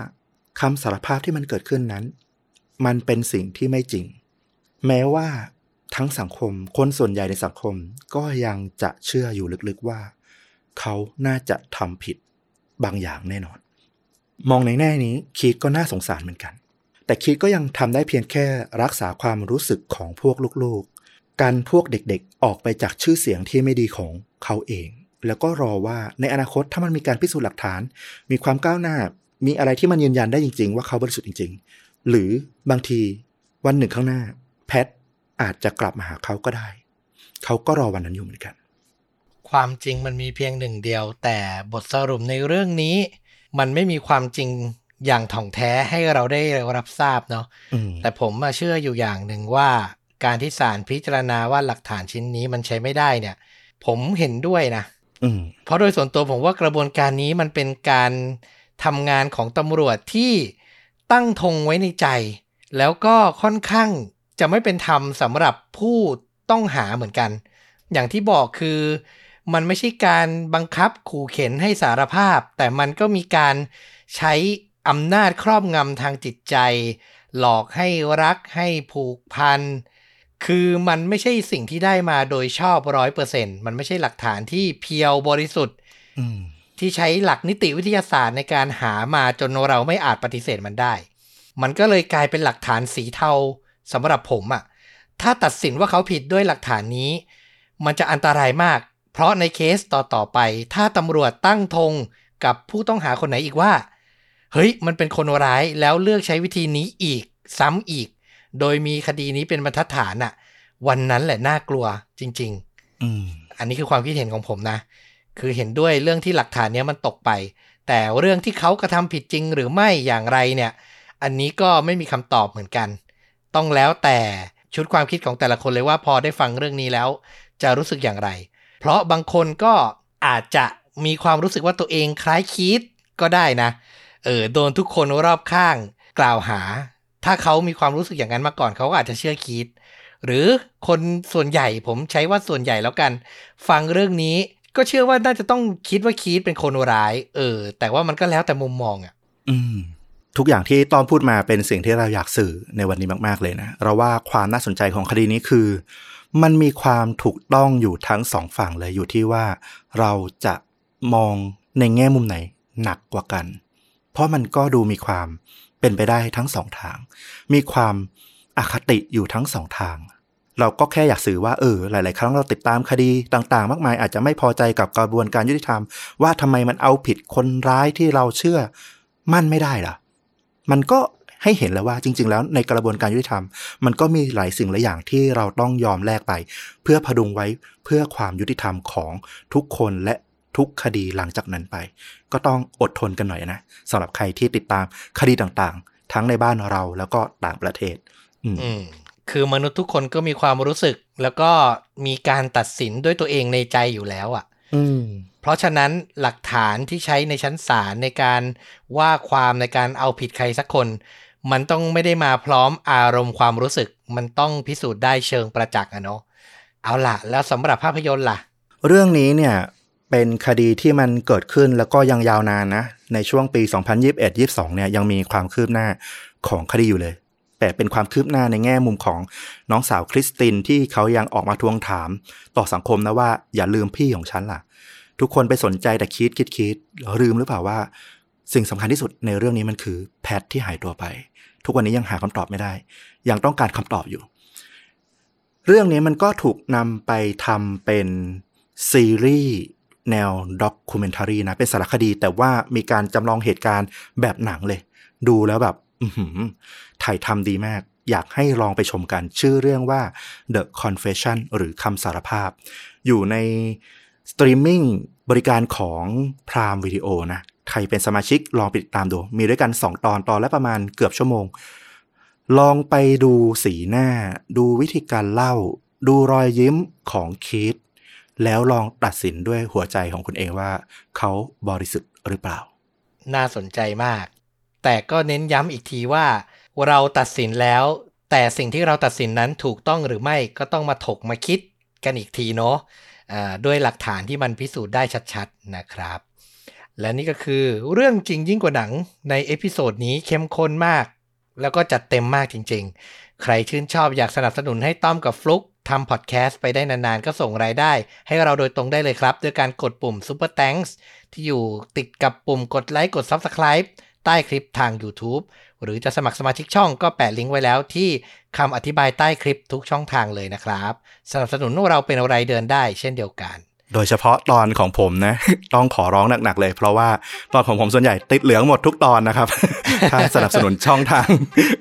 คำสารภาพที่มันเกิดขึ้นนั้น มันเป็นสิ่งที่ไม่จริง แม้ว่า ทั้งสังคม คนส่วนใหญ่ในสังคมก็ยังจะเชื่ออยู่ลึกๆว่า เขาน่าจะทำผิดบางอย่างแน่นอน มองในแง่นี้คีดก็น่าสงสารเหมือนกัน แต่คีดก็ยังทำได้เพียงแค่รักษาความรู้สึกของพวกลูกๆกันพวกเด็กๆ ออกไปจากชื่อเสียงที่ไม่ดีของเขาเอง แล้วก็รอว่าในอนาคตถ้ามันมีการพิสูจน์หลักฐาน มีความก้าวหน้า มีอะไรที่มันยืนยันได้จริง ๆ ว่าเขาบริสุทธิ์จริง ๆ หรือบางทีวันหนึ่งข้างหน้า แพท อาจจะกลับมาหาเขาก็ได้ เขาก็รอวันนั้นอยู่เหมือนกัน ความจริงมันมีเพียงหนึ่งเดียว แต่บทสรุปในเรื่องนี้ มันไม่มีความจริงอย่างถ่องแท้ให้เราได้รับทราบเนาะอืมแต่ผมมาเชื่ออยู่อย่างหนึ่งว่าการที่ศาลพิจารณาว่าหลักฐานชิ้นนี้มันใช้ไม่ได้เนี่ย ผมเห็นด้วยนะอืมเพราะโดยส่วนตัวผมว่ากระบวนการนี้มันเป็นการทำงานของตำรวจที่ตั้งธงไว้ในใจ แล้วก็ค่อนข้าง จะไม่เป็นธรรมสำหรับผู้ต้องหาเหมือนกัน อย่างที่บอกคือมันไม่ใช่การบังคับขู่เข็นให้สารภาพ แต่มันก็มีการใช้อำนาจครอบงำทางจิตใจ หลอกให้รักให้ผูกพัน คือมันไม่ใช่สิ่งที่ได้มาโดยชอบร้อยเปอร์เซ็นมันไม่ใช่หลักฐานที่เพียวบริสุทธิ์อืมที่ใช้หลักนิติวิทยาศาสตร์ในการหามาจนเราไม่อาจปฏิเสธมันได้ มันก็เลยกลายเป็นหลักฐานสีเทา สำหรับผมอะถ้าตัดสินว่าเขาผิดด้วยหลักฐานนี้ มันจะอันตรายมาก เพราะในเคสต่อๆไป ถ้าตำรวจตั้งธงกับผู้ต้องหาคนไหนอีกว่า เฮ้ย มันเป็นคนร้ายแล้วเลือกใช้วิธีนี้อีก ซ้ำอีก โดยมีคดีนี้เป็นบรรทัดฐานอะวันนั้นแหละน่ากลัวจริง ๆ อืมอันนี้คือความคิดเห็นของผมนะ คือเห็นด้วยเรื่องที่หลักฐานเนี้ยมันตกไป แต่เรื่องที่เขากระทำผิดจริงหรือไม่อย่างไรเนี่ย อันนี้ก็ไม่มีคำตอบเหมือนกัน ต้องแล้วแต่ชุดความคิดของแต่ละคนเลยว่าพอได้ฟังเรื่องนี้แล้ว จะรู้สึกอย่างไร เพราะบางคนก็อาจจะมีความรู้สึกว่าตัวเองคล้ายคีดก็ได้นะ เออโดนทุกคนรอบข้างกล่าวหา ถ้าเขามีความรู้สึกอย่างนั้นมาก่อนเขาก็อาจจะเชื่อคีดหรือคนส่วนใหญ่ผมใช้ว่าส่วนใหญ่แล้วกัน ฟังเรื่องนี้ก็เชื่อว่าน่าจะต้องคิดว่าคีดเป็นคนร้าย เออ แต่ว่ามันก็แล้วแต่มุมมองอะ่ะ อืม ทุกอย่างที่ต้อนพูดมาเป็นสิ่งที่เราอยากสื่อในวันนี้มาก ๆ เลยนะ เราว่าความน่าสนใจของคดีนี้คือ มันมีความถูกต้องอยู่ทั้งสองฝั่งเลยอยู่ที่ว่า เราจะมองในแง่มุมไหนหนักกว่ากัน เพราะมันก็ดูมีความเป็นไปได้ทั้งสองทาง มีความอคติอยู่ทั้งสองทาง เราก็แค่อยากสื่อว่าเออหลาย ๆ ครั้งเราติดตามคดีต่าง ๆ มากมาย อาจจะไม่พอใจกับกระบวนการยุติธรรม ว่าทำไมมันเอาผิดคนร้ายที่เราเชื่อมั่นไม่ได้ล่ะ มันก็ให้เห็นแล้วว่าจริง ๆ แล้วในกระบวนการยุติธรรม มันก็มีหลายสิ่งหลายอย่างที่เราต้องยอมแลกไป เพื่อพดุงไว้เพื่อความยุติธรรมของทุกคนและทุกคดีหลังจากนั้นไป ก็ต้องอดทนกันหน่อยนะสำหรับใครที่ติดตามคดีต่างๆ ทั้งในบ้านเราแล้วก็ต่างประเทศ อืมอืมคือมนุษย์ทุกคนก็มีความรู้สึก แล้วก็มีการตัดสินด้วยตัวเองในใจอยู่แล้วอะ่ะ อืมเพ ราะฉะนั้นหลักฐานที่ใช้ในชั้นศาลในการว่าความในการเอาผิดใครสักคน มันต้องไม่ได้มาพร้อมอารมณ์ความรู้สึก มันต้องพิสูจน์ได้เชิงประจักษ์อะเนาะเอาล่ะ แล้วสำหรับภาพยนตร์ล่ะ เรื่องนี้เนี่ยเป็นคดีที่มันเกิดขึ้นแล้วก็ยังยาวนานนะ ในช่วงปี 2021-22 เนี่ยยังมีความคืบหน้าของคดีอยู่เลย แต่เป็นความคืบหน้าในแง่มุมของน้องสาวคริสตินที่เขายังออกมาทวงถาม ต่อสังคมนะว่าอย่าลืมพี่ของฉันล่ะ ทุกคนไปสนใจแต่คิดคิดคิดลืมหรือเปล่าว่า สิ่งสำคัญที่สุดในเรื่องนี้มันคือแพทที่หายตัวไป ทุกวันนี้ยังหาคำตอบไม่ได้ ยังต้องการคำตอบอยู่ เรื่องนี้มันก็ถูกนำไปทำเป็นซีรีส์แนวด็อกิเมนทารีนะ เป็นสารคดีแต่ว่ามีการจำลองเหตุการณ์แบบหนังเลย ดูแล้วแบบอือหือถ่ายทำดีมาก อยากให้ลองไปชมกัน ชื่อเรื่องว่า The Confession หรือคำสารภาพ อยู่ใน สตรีมมิ่งบริการของ Prime Video นะ ใครเป็นสมาชิกลองไปติดตามดู มีด้วยกัน 2 ตอนตอนละประมาณเกือบชั่วโมง ลองไปดูสีหน้า ดูวิธีการเล่า ดูรอยยิ้มของคีตแล้วลองตัดสินด้วยหัวใจของคุณเองว่า เขาบริสุทธิ์หรือเปล่า น่าสนใจมาก แต่ก็เน้นย้ำอีกทีว่า เราตัดสินแล้ว แต่สิ่งที่เราตัดสินนั้นถูกต้องหรือไม่ก็ต้องมาถกมาคิดกันอีกทีเนาะ ด้วยหลักฐานที่มันพิสูจน์ได้ชัดๆนะครับ และนี่ก็คือเรื่องจริงยิ่งกว่าหนังใน episode นี้เข้มข้นมาก แล้วก็จัดเต็มมากจริง ๆ ใครชื่นชอบอยากสนับสนุนให้ต้อมกับฟลุกทำพอดแคสต์ไปได้นานๆ ก็ส่งรายได้ ให้เราโดยตรงได้เลยครับ ด้วยการกดปุ่ม Super Thanks ที่อยู่ติดกับปุ่มกดไลค์กด Subscribe ใต้คลิปทาง YouTube หรือจะสมัครสมาชิกช่องก็แปะลิงก์ไว้แล้วที่คำอธิบายใต้คลิปทุกช่องทางเลยนะครับ สนับสนุนเราเป็นรายเดือนได้เช่นเดียวกัน โดยเฉพาะตอนของผมนะ ต้องขอร้องหนักๆเลย เพราะว่าตอนของผมส่วนใหญ่ติดเหลืองหมดทุกตอนนะครับ ถ้าสนับสนุนช่องทาง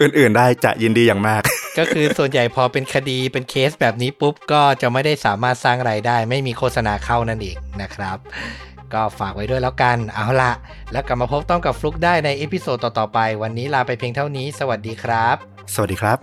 อื่นๆ ได้จะยินดีอย่างมาก ก็คือส่วนใหญ่พอเป็นคดีเป็นเคสแบบนี้ปุ๊บก็จะไม่ได้สามารถสร้างรายได้ ไม่มีโฆษณาเข้านั่นเองนะครับ ก็ฝากไว้ด้วยแล้วกัน เอาละแล้วกลับมาพบต้อมกับฟลุกได้ใน episode ต่อๆไป วันนี้ลาไปเพียงเท่านี้ สวัสดีครับ สวัสดีครับ